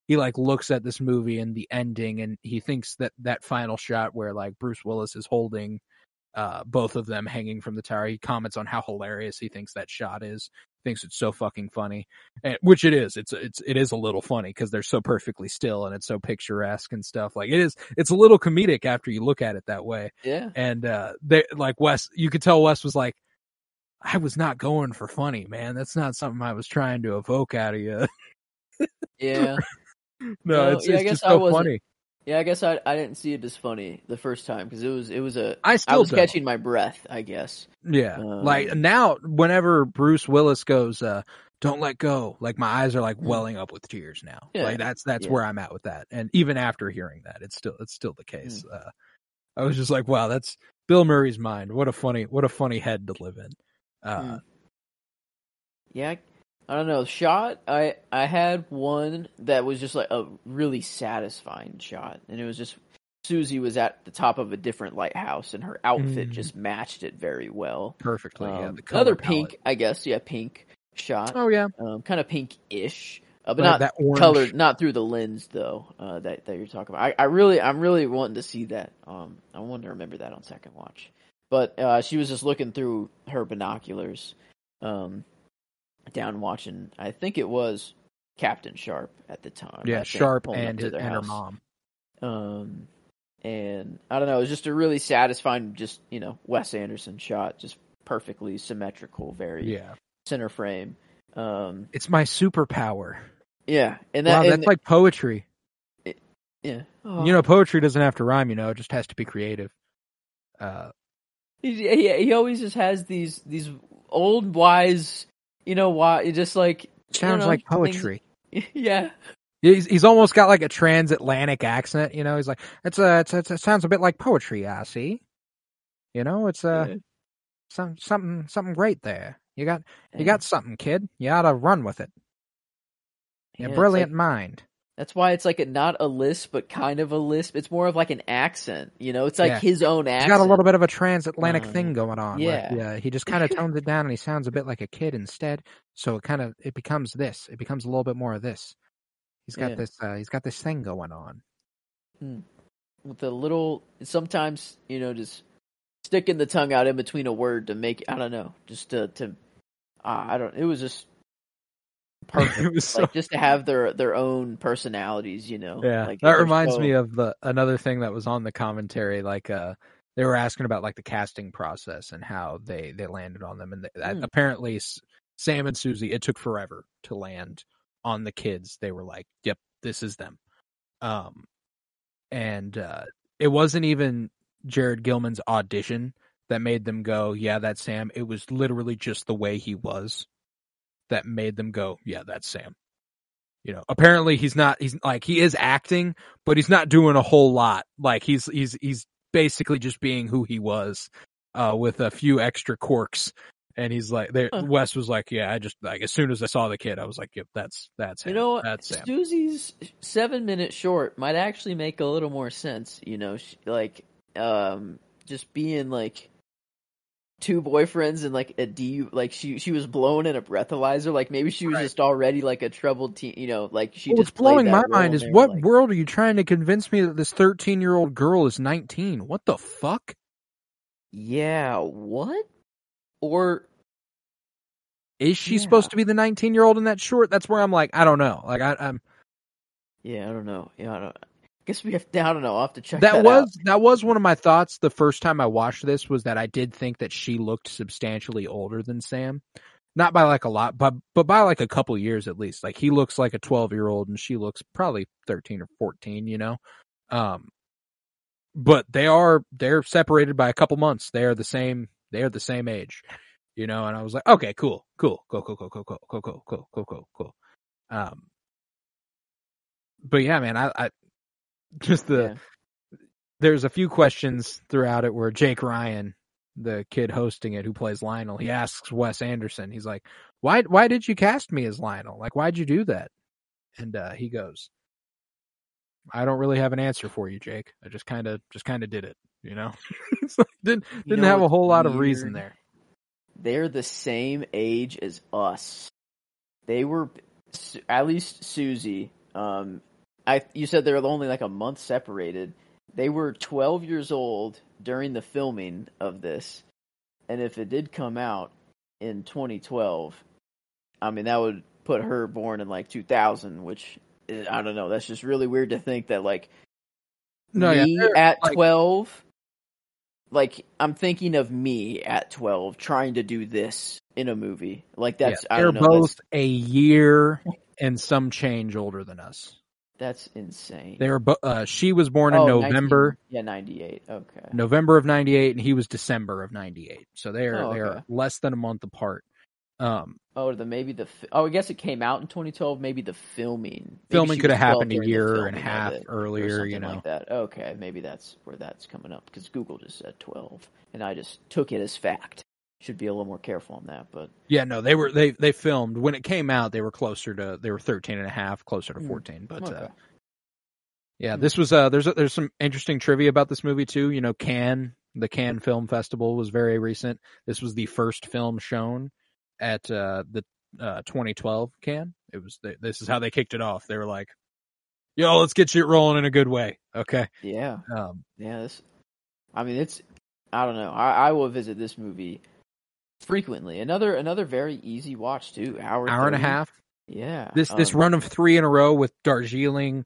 he like looks at this movie and the ending and he thinks that that final shot where like Bruce Willis is holding uh both of them hanging from the tower he comments on how hilarious he thinks that shot is thinks it's so fucking funny and, which it is it's it's it is a little funny because they're so perfectly still and it's so picturesque and stuff like it is it's a little comedic after you look at it that way Yeah. and uh they like Wes you could tell Wes was like I was not going for funny, man. That's not something I was trying to evoke out of you. Yeah. (laughs) no, it's, yeah, I guess just I so wasn't- funny. Yeah, I guess I I didn't see it as funny the first time because it was it was a I I still was don't. catching my breath, I guess. Yeah. Um, like now whenever Bruce Willis goes uh don't let go, like my eyes are like Mm. welling up with tears now. Yeah, Like that's that's yeah. where I'm at with that. And even after hearing that, it's still it's still the case. Uh I was just like, wow, that's Bill Murray's mind. What a funny what a funny head to live in. Uh Mm. Yeah, I, don't know. Shot, I I had one that was just like a really satisfying shot, and it was just Suzy was at the top of a different lighthouse, and her outfit Mm. just matched it very well. perfectly. yeah, Um, the color another palette. pink, I guess. Yeah, pink shot. Oh yeah. Um, kind of pink-ish, uh, but not that colored, not through the lens though. Uh, that that you're talking about. I, I really, I'm really wanting to see that. Um, I want to remember that on second watch. But uh, she was just looking through her binoculars, um, down watching. I think it was Captain Sharp at the time. Yeah, Sharp and his, and her mom. Um, and I don't know, it was just a really satisfying, just you know, Wes Anderson shot, just perfectly symmetrical, very Yeah. center frame. Um, It's my superpower. yeah, and that wow, and that's like poetry. yeah, You know, poetry doesn't have to rhyme. You know, it just has to be creative. Uh, he, he he always just has these these old wise, you know, why It just like sounds know, like things- poetry. (laughs) Yeah, He's he's almost got like a transatlantic accent. You know, he's like it's a it's, it's, it sounds a bit like poetry. I see. You know, it's uh Yeah. some something something great there. You got you Yeah. got something, kid. You ought to run with it. Yeah, A brilliant like- mind. That's why it's like a, not a lisp, but kind of a lisp. It's more of like an accent. You know, it's like Yeah. his own accent. He's got a little bit of a transatlantic Uh, thing going on. where yeah. he, just (laughs) kind of tones it down, and he sounds a bit like a kid instead. So it kind of it becomes this. It becomes a little bit more of this. He's got Yeah. this. Uh, he's got this thing going on. with a little sometimes you know just sticking the tongue out in between a word to make I don't know just to to uh, I don't it was just perfect (laughs) so like just to have their their own personalities you know Yeah, like that reminds so- me of the another thing that was on the commentary. Like, uh, they were asking about like the casting process and how they they landed on them, and they, Hmm. apparently Sam and Suzy, it took forever to land on the kids. They were like, "Yep, this is them," um, and uh, it wasn't even Jared Gilman's audition that made them go, "Yeah, that's Sam." It was literally just the way he was that made them go, "Yeah, that's Sam." you know apparently he's not he's like he is acting but he's not doing a whole lot like he's he's he's basically just being who he was uh with a few extra quirks And he's like, there, Huh. Wes was like, yeah, I just like as soon as I saw the kid, I was like, yep, that's that's him. You know? That's Sam. Suzy's seven minute short might actually make a little more sense. You know, she, like um, just being like two boyfriends and like a D. Like she she was blown in a breathalyzer. Like maybe she was Right. just already like a troubled teen. You know, like she What's just played blowing that my role mind is they what like, world are you trying to convince me that this 13 year old girl is 19? What the fuck? Yeah, what? Or Is she Yeah. supposed to be the 19 year old in that short? That's where I'm like, I don't know. Like I, I'm yeah, I don't know. Yeah, I don't. I guess we have. I don't know. I'll have to check that, that, was out. that was one of my thoughts the first time I watched this was that I did think that she looked substantially older than Sam. Not by like a lot, but but by like a couple years at least. Like he looks like a 12 year old and she looks probably 13 or 14, you know. Um but they are they're separated by a couple months. They are the same they are the same age. You know, and I was like, okay, cool, cool, cool, cool, cool, cool, cool, cool, cool, cool, cool, cool, cool. Um but yeah, man, I, I just the Yeah. there's a few questions throughout it where Jake Ryan, the kid hosting it who plays Lionel, he asks Wes Anderson, he's like, "Why why did you cast me as Lionel? Like why'd you do that?" And uh he goes, "I don't really have an answer for you, Jake. I just kind of just kind of did it, you know." (laughs) it's like, didn't You didn't know have a whole lot of reason there. they're the same age as us. They were at least Suzy. Um, I you said they were only like a month separated. They were 12 years old during the filming of this, and if it did come out in 2012, I mean that would put her born in like 2000, which eh, I don't know. That's just really weird to think that like No, me they're, at like- 12 like i'm thinking of me at 12 trying to do this in a movie like that's yeah, i they're don't know both a year and some change older than us. That's, insane. They were bo- uh she was born in Oh, November. 19 yeah 98 okay. November of 98 and he was December of 98. So they are Oh, they are less than a month apart. Um oh the maybe the oh i guess it came out in 2012 maybe the filming. Maybe filming could have happened a year and a half earlier, you know. like that. Okay maybe that's where that's coming up because google just said 12 and i just took it as fact should be a little more careful on that but Yeah, no, they were they they filmed when it came out, they were closer to they were 13 and a half, closer to Hmm. 14, but okay. uh yeah, Hmm. this was uh there's a, there's some interesting trivia about this movie too, you know, can the Cannes Film Festival was very recent. This was the first film shown at uh the uh 2012 Cannes. It was th- this is how they kicked it off. They were like, "Yo, let's get shit rolling in a good way." Okay. yeah Um Yeah, this. I mean, it's. I don't know. I, I will visit this movie frequently. Another another very easy watch too. Hour hour and a half. Yeah. This this um, run of three in a row with Darjeeling,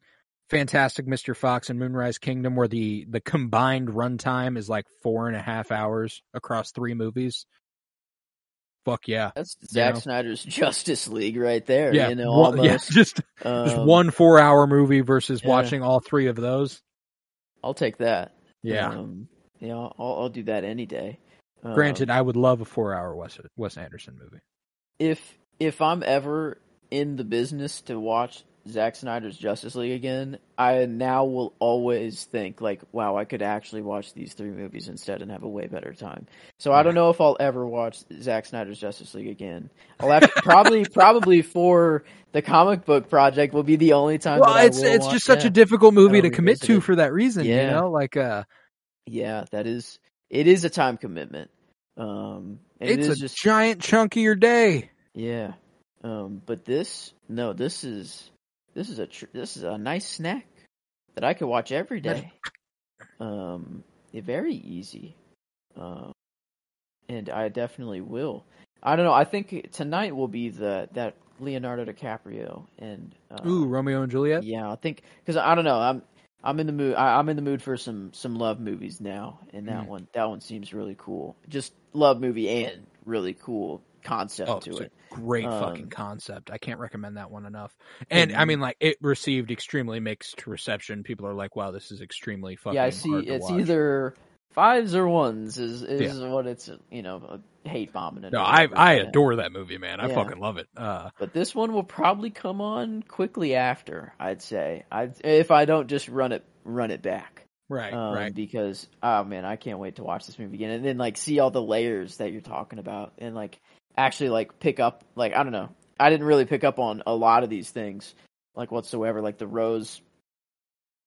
Fantastic Mr. Fox, and Moonrise Kingdom, where the the combined runtime is like four and a half hours across three movies. Fuck yeah, That's Zack know. Snyder's (laughs) Justice League right there. yeah, you know, one, yeah, almost. (laughs) just just Um, one four hour movie versus yeah. watching all three of those. I'll take that. Yeah, Um, yeah, I'll, I'll do that any day. Um, granted, I would love a four hour Wes Wes Anderson movie. if if I'm ever in the business to watch Zack Snyder's Justice League again, I now will always think like, wow, I could actually watch these three movies instead and have a way better time. So I don't know if I'll ever watch Zack Snyder's Justice League again. I'll have to, (laughs) probably probably for the comic book project will be the only time. Well, it's it's just such a difficult movie to commit to it. for that reason. You Yeah. know, like uh, Yeah, that is it is a time commitment. Um, and it it's a just giant chunk of your day. Yeah. Um, but this, no, this is this is a tr- this is a nice snack that I could watch every day. (laughs) Um, very easy. Um, and I definitely will. I don't know. I think tonight will be the that Leonardo DiCaprio and uh, Ooh, Romeo and Juliet. yeah, I think because I don't know. I'm I'm in the mood. I, I'm in the mood for some some love movies now, and that Mm. one that one seems really cool. Just love movie and really cool concept Oh, to it's a it. great Um, fucking concept. I can't recommend that one enough. And I Mhm. mean, like, it received extremely mixed reception. People are like, "Wow, this is extremely fucking." yeah, I see. It's watch." either fives or ones is is what it's you know hate bombing it. No, I I yeah. adore that movie, man. I Yeah. fucking love it. Uh, But this one will probably come on quickly after. I'd say. I if I don't just run it run it back. Right, um, right. Because oh man, I can't wait to watch this movie again, and then like see all the layers that you're talking about, and like actually like pick up like I don't know, I didn't really pick up on a lot of these things like whatsoever, like the rose,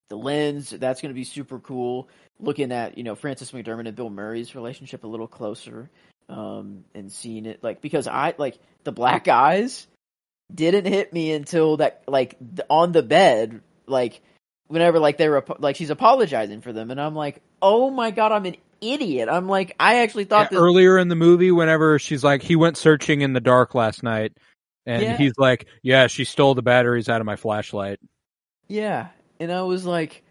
the lens. That's going to be super cool. Looking at you know Frances McDormand and Bill Murray's relationship a little closer, um, and seeing it like because I like the black eyes didn't hit me until that like on the bed like whenever like they were like she's apologizing for them and i'm like oh my god i'm an idiot i'm like i actually thought this earlier in the movie, whenever she's like, he went searching in the dark last night, and Yeah. he's like, yeah, she stole the batteries out of my flashlight. yeah and i was like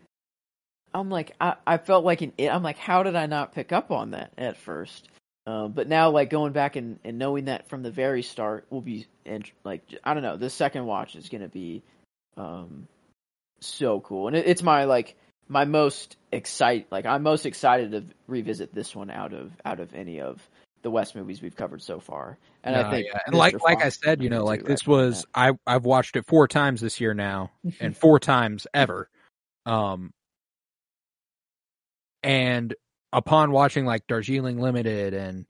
i'm like i, I felt like an i'm like how did i not pick up on that at first? Um, but now like going back and, and knowing that from the very start will be and like i don't know the second watch is gonna be um so cool. And it, it's my like my most excite like i'm most excited to revisit this one out of out of any of the Wes movies we've covered so far and No, i think yeah. and like like I said, you know, like this was I I've watched it four times this year now, (laughs) and four times ever. Um, and upon watching like Darjeeling Limited and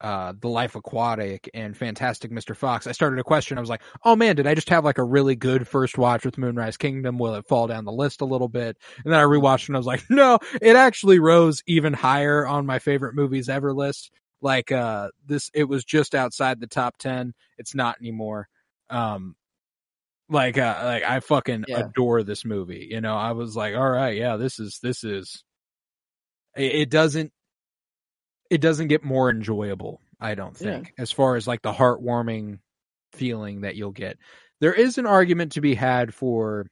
uh The Life Aquatic and Fantastic Mr. Fox, I started to question. I was like, oh man, did I just have like a really good first watch with Moonrise Kingdom? Will it fall down the list a little bit? And then I rewatched and I was like, no, it actually rose even higher on my favorite movies ever list. Like uh this it was just outside the top 10. It's not anymore. Um like uh like I fucking Yeah. adore this movie. You know, I was like, all right, yeah, this is this is it, it doesn't it doesn't get more enjoyable, I don't Yeah. think, as far as like the heartwarming feeling that you'll get. There is an argument to be had for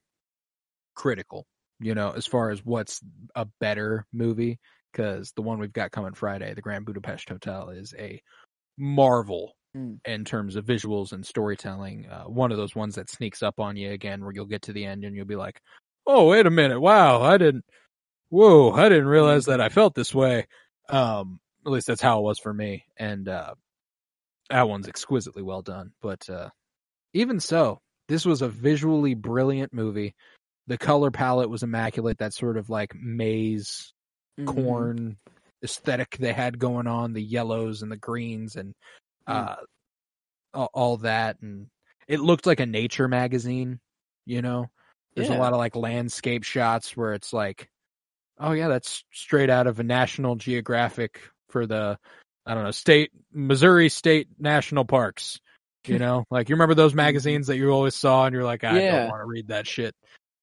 critical, you know, as far as what's a better movie because the one we've got coming Friday, the Grand Budapest Hotel, is a marvel Mm. in terms of visuals and storytelling. Uh, one of those ones that sneaks up on you again, where you'll get to the end and you'll be like, "Oh, wait a minute! Wow, I didn't. Whoa, I didn't realize that I felt this way." Um, at least that's how it was for me, and uh, that one's exquisitely well done. But uh, even so, this was a visually brilliant movie. The color palette was immaculate. That sort of like maze Mhm. corn aesthetic they had going on, the yellows and the greens and uh all, all that and it looked like a nature magazine, you know. There's a lot of like landscape shots where it's like oh yeah, that's straight out of a National Geographic for the I don't know, state Missouri State National Parks. You know, (laughs) like you remember those magazines that you always saw and you're like, I Yeah. don't want to read that shit.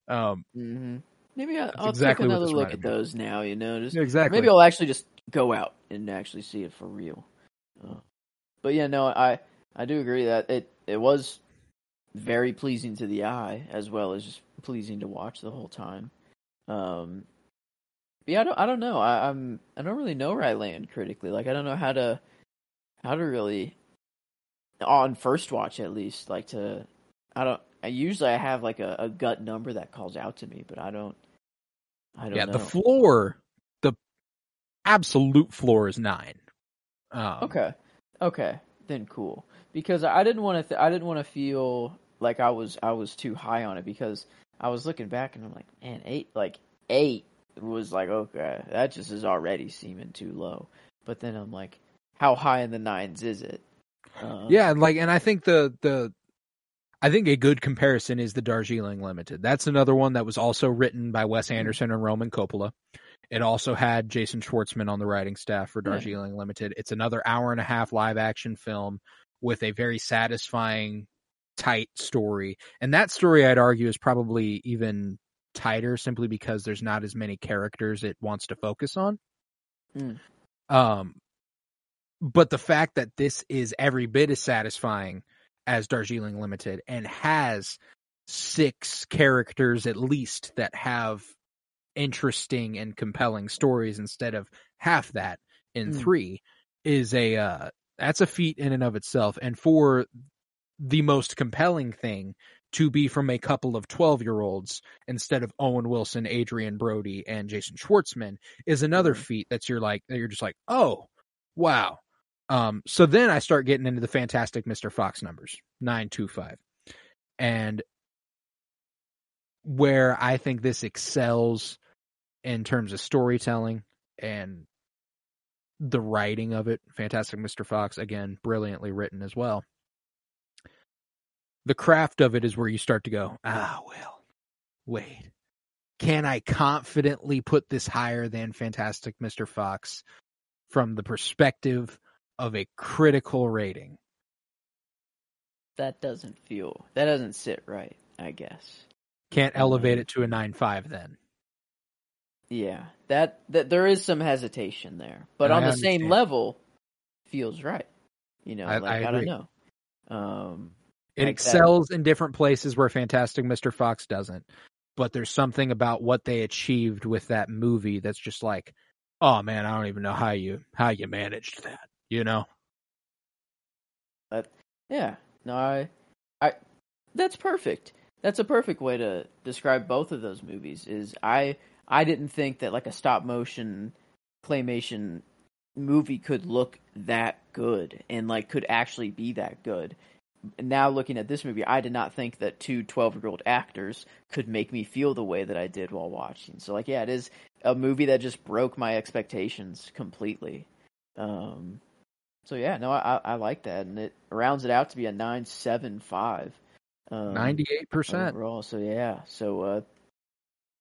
Um hmm Maybe I, That's I'll exactly take another look at those now. You know, just exactly. maybe I'll actually just go out and actually see it for real. Uh, but yeah, no, I I do agree that it it was very pleasing to the eye as well as just pleasing to watch the whole time. Um, yeah, I don't I don't know. I, I'm I don't really know where I land critically. Like I don't know how to how to really on first watch at least like to I don't I usually I have like a, a gut number that calls out to me, but I don't I don't yeah, know. the floor, the absolute floor is nine. Um, Okay. Okay. Then cool. Because I didn't want to. Th- I didn't want to feel like I was. I was too high on it because I was looking back and I'm like, man, eight. Like eight was like okay, that just is already seeming too low. But then I'm like, how high in the nines is it? Uh, Yeah, and like, and I think the the, I think a good comparison is the Darjeeling Limited. That's another one that was also written by Wes Anderson and Roman Coppola. It also had Jason Schwartzman on the writing staff for Yeah. Darjeeling Limited. It's another hour and a half live action film with a very satisfying, tight story. And that story, I'd argue, is probably even tighter simply because there's not as many characters it wants to focus on. Mm. Um, but the fact that this is every bit as satisfying as Darjeeling Limited and has six characters at least that have interesting and compelling stories instead of half that in Mm. three is a uh that's a feat in and of itself and for the most compelling thing to be from a couple of 12 year olds instead of Owen Wilson, Adrien Brody, and Jason Schwartzman is another Mhm. feat that's you're like that you're just like, oh, wow. Um, so then I start getting into the fantastic Mr. Fox numbers, nine two five. And where I think this excels in terms of storytelling and the writing of it. Fantastic Mr. Fox, again, brilliantly written as well. The craft of it is where you start to go, ah, well, wait. Can I confidently put this higher than Fantastic Mr. Fox from the perspective of a critical rating? That doesn't feel, that doesn't sit right, I guess. Can't elevate it to a 9.5 then. Yeah, that that there is some hesitation there, but I on the same level, feels right. You know, I- like I I, don't know. Um, It like that. excels in different places where Fantastic Mr. Fox doesn't. But there's something about what they achieved with that movie that's just like, oh man, I don't even know how you how you managed that. You know? Yeah, no, I, I, that's perfect. That's a perfect way to describe both of those movies. Is I, I didn't think that like a stop motion claymation movie could look that good and like could actually be that good. Now looking at this movie, I did not think that two 12 year old actors could make me feel the way that I did while watching. So like, yeah, it is a movie that just broke my expectations completely. Um, so yeah, no, I, I like that, and it rounds it out to be a nine seven five. Um, Ninety eight percent. overall. So yeah, so uh,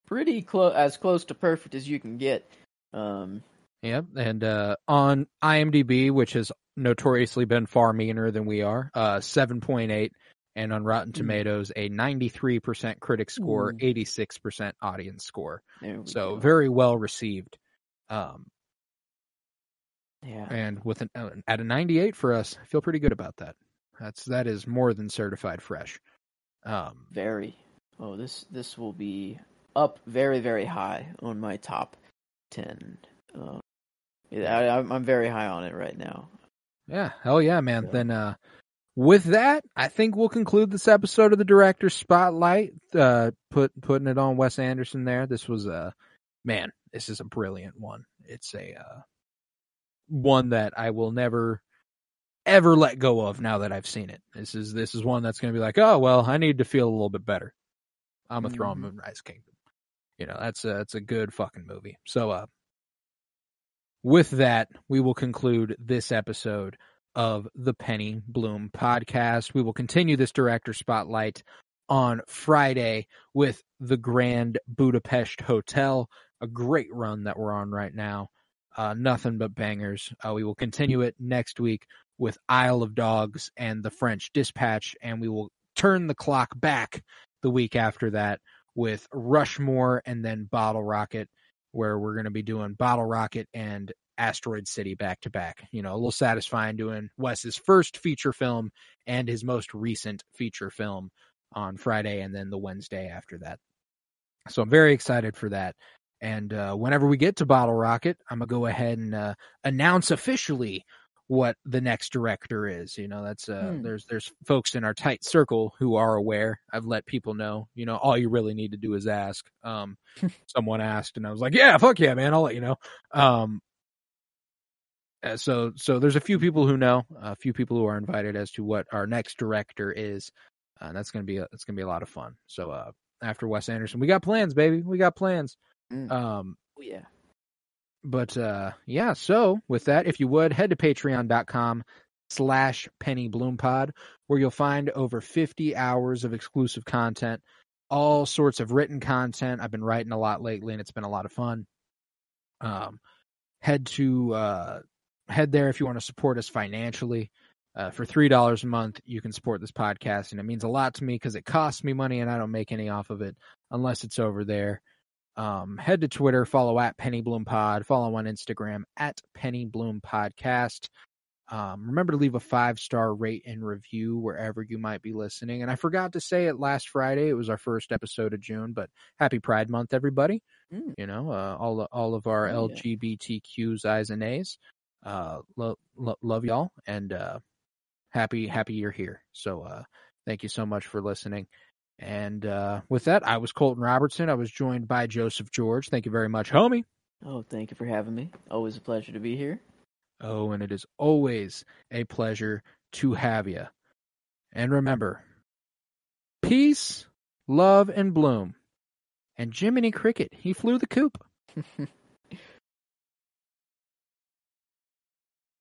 pretty close, as close to perfect as you can get. Um, Yep. And uh on IMDB, which has notoriously been far meaner than we are, uh seven point eight. And on Rotten Mm. Tomatoes, a ninety three percent critic score, eighty six percent audience score. So go. very well received. Um yeah, and with an uh, at a 98 for us i feel pretty good about that that's that is more than certified fresh um very. Oh, this this will be up very very high on my top ten. Um, yeah, I, I'm I'm very high on it right now. yeah hell yeah man Yeah. then uh with that i think we'll conclude this episode of the director's spotlight uh put putting it on wes anderson there this was a man this is a brilliant one it's a uh one that i will never ever let go of now that i've seen it. This is this is one that's going to be like oh well i need to feel a little bit better. I'm gonna throw on Mhm. moonrise kingdom. You know that's a that's a good fucking movie. So uh with that we will conclude this episode of the penny bloom podcast. We will continue this director spotlight on friday with the grand budapest hotel a great run that we're on right now uh nothing but bangers uh, we will continue it next week with isle of dogs and the french dispatch and we will turn the clock back the week after that with Rushmore and then Bottle Rocket, where we're going to be doing Bottle Rocket and Asteroid City back to back. You know, a little satisfying doing Wes's first feature film and his most recent feature film on Friday and then the Wednesday after that. So I'm very excited for that. And uh, whenever we get to Bottle Rocket, I'm going to go ahead and uh, announce officially what the next director is. You know, that's uh Hmm. there's there's folks in our tight circle who are aware. I've let people know. You know, all you really need to do is ask. Um (laughs) someone asked and I was like, "Yeah, fuck yeah, man, I'll let you know." Um uh, so so there's a few people who know, a few people who are invited as to what our next director is. Uh, and that's going to be a, that's to be a lot of fun. So uh after Wes Anderson, we got plans, baby. We got plans. Mm. Um Oh, yeah. but uh yeah so with that if you would head to patreon.com slash penny bloom pod where you'll find over 50 hours of exclusive content all sorts of written content i've been writing a lot lately and it's been a lot of fun um head to uh head there if you want to support us financially uh, for three dollars a month you can support this podcast and it means a lot to me because it costs me money and i don't make any off of it unless it's over there um, head to Twitter, follow at Penny Bloom Pod, follow on Instagram at Penny Bloom Podcast. Um, remember to leave a five star rate and review wherever you might be listening. And I forgot to say it last Friday. It was our first episode of June, but happy Pride Month, everybody. Mm. You know, uh, all all of our Oh, yeah. LGBTQs, I's and A's. Uh, lo- lo- love y'all and uh, happy happy you're here. So uh, thank you so much for listening. And uh, with that, I was Colton Robertson. I was joined by Joseph George. Thank you very much, homie. Oh, thank you for having me. Always a pleasure to be here. Oh, and it is always a pleasure to have you. And remember, peace, love, and bloom. And Jiminy Cricket, he flew the coop. (laughs)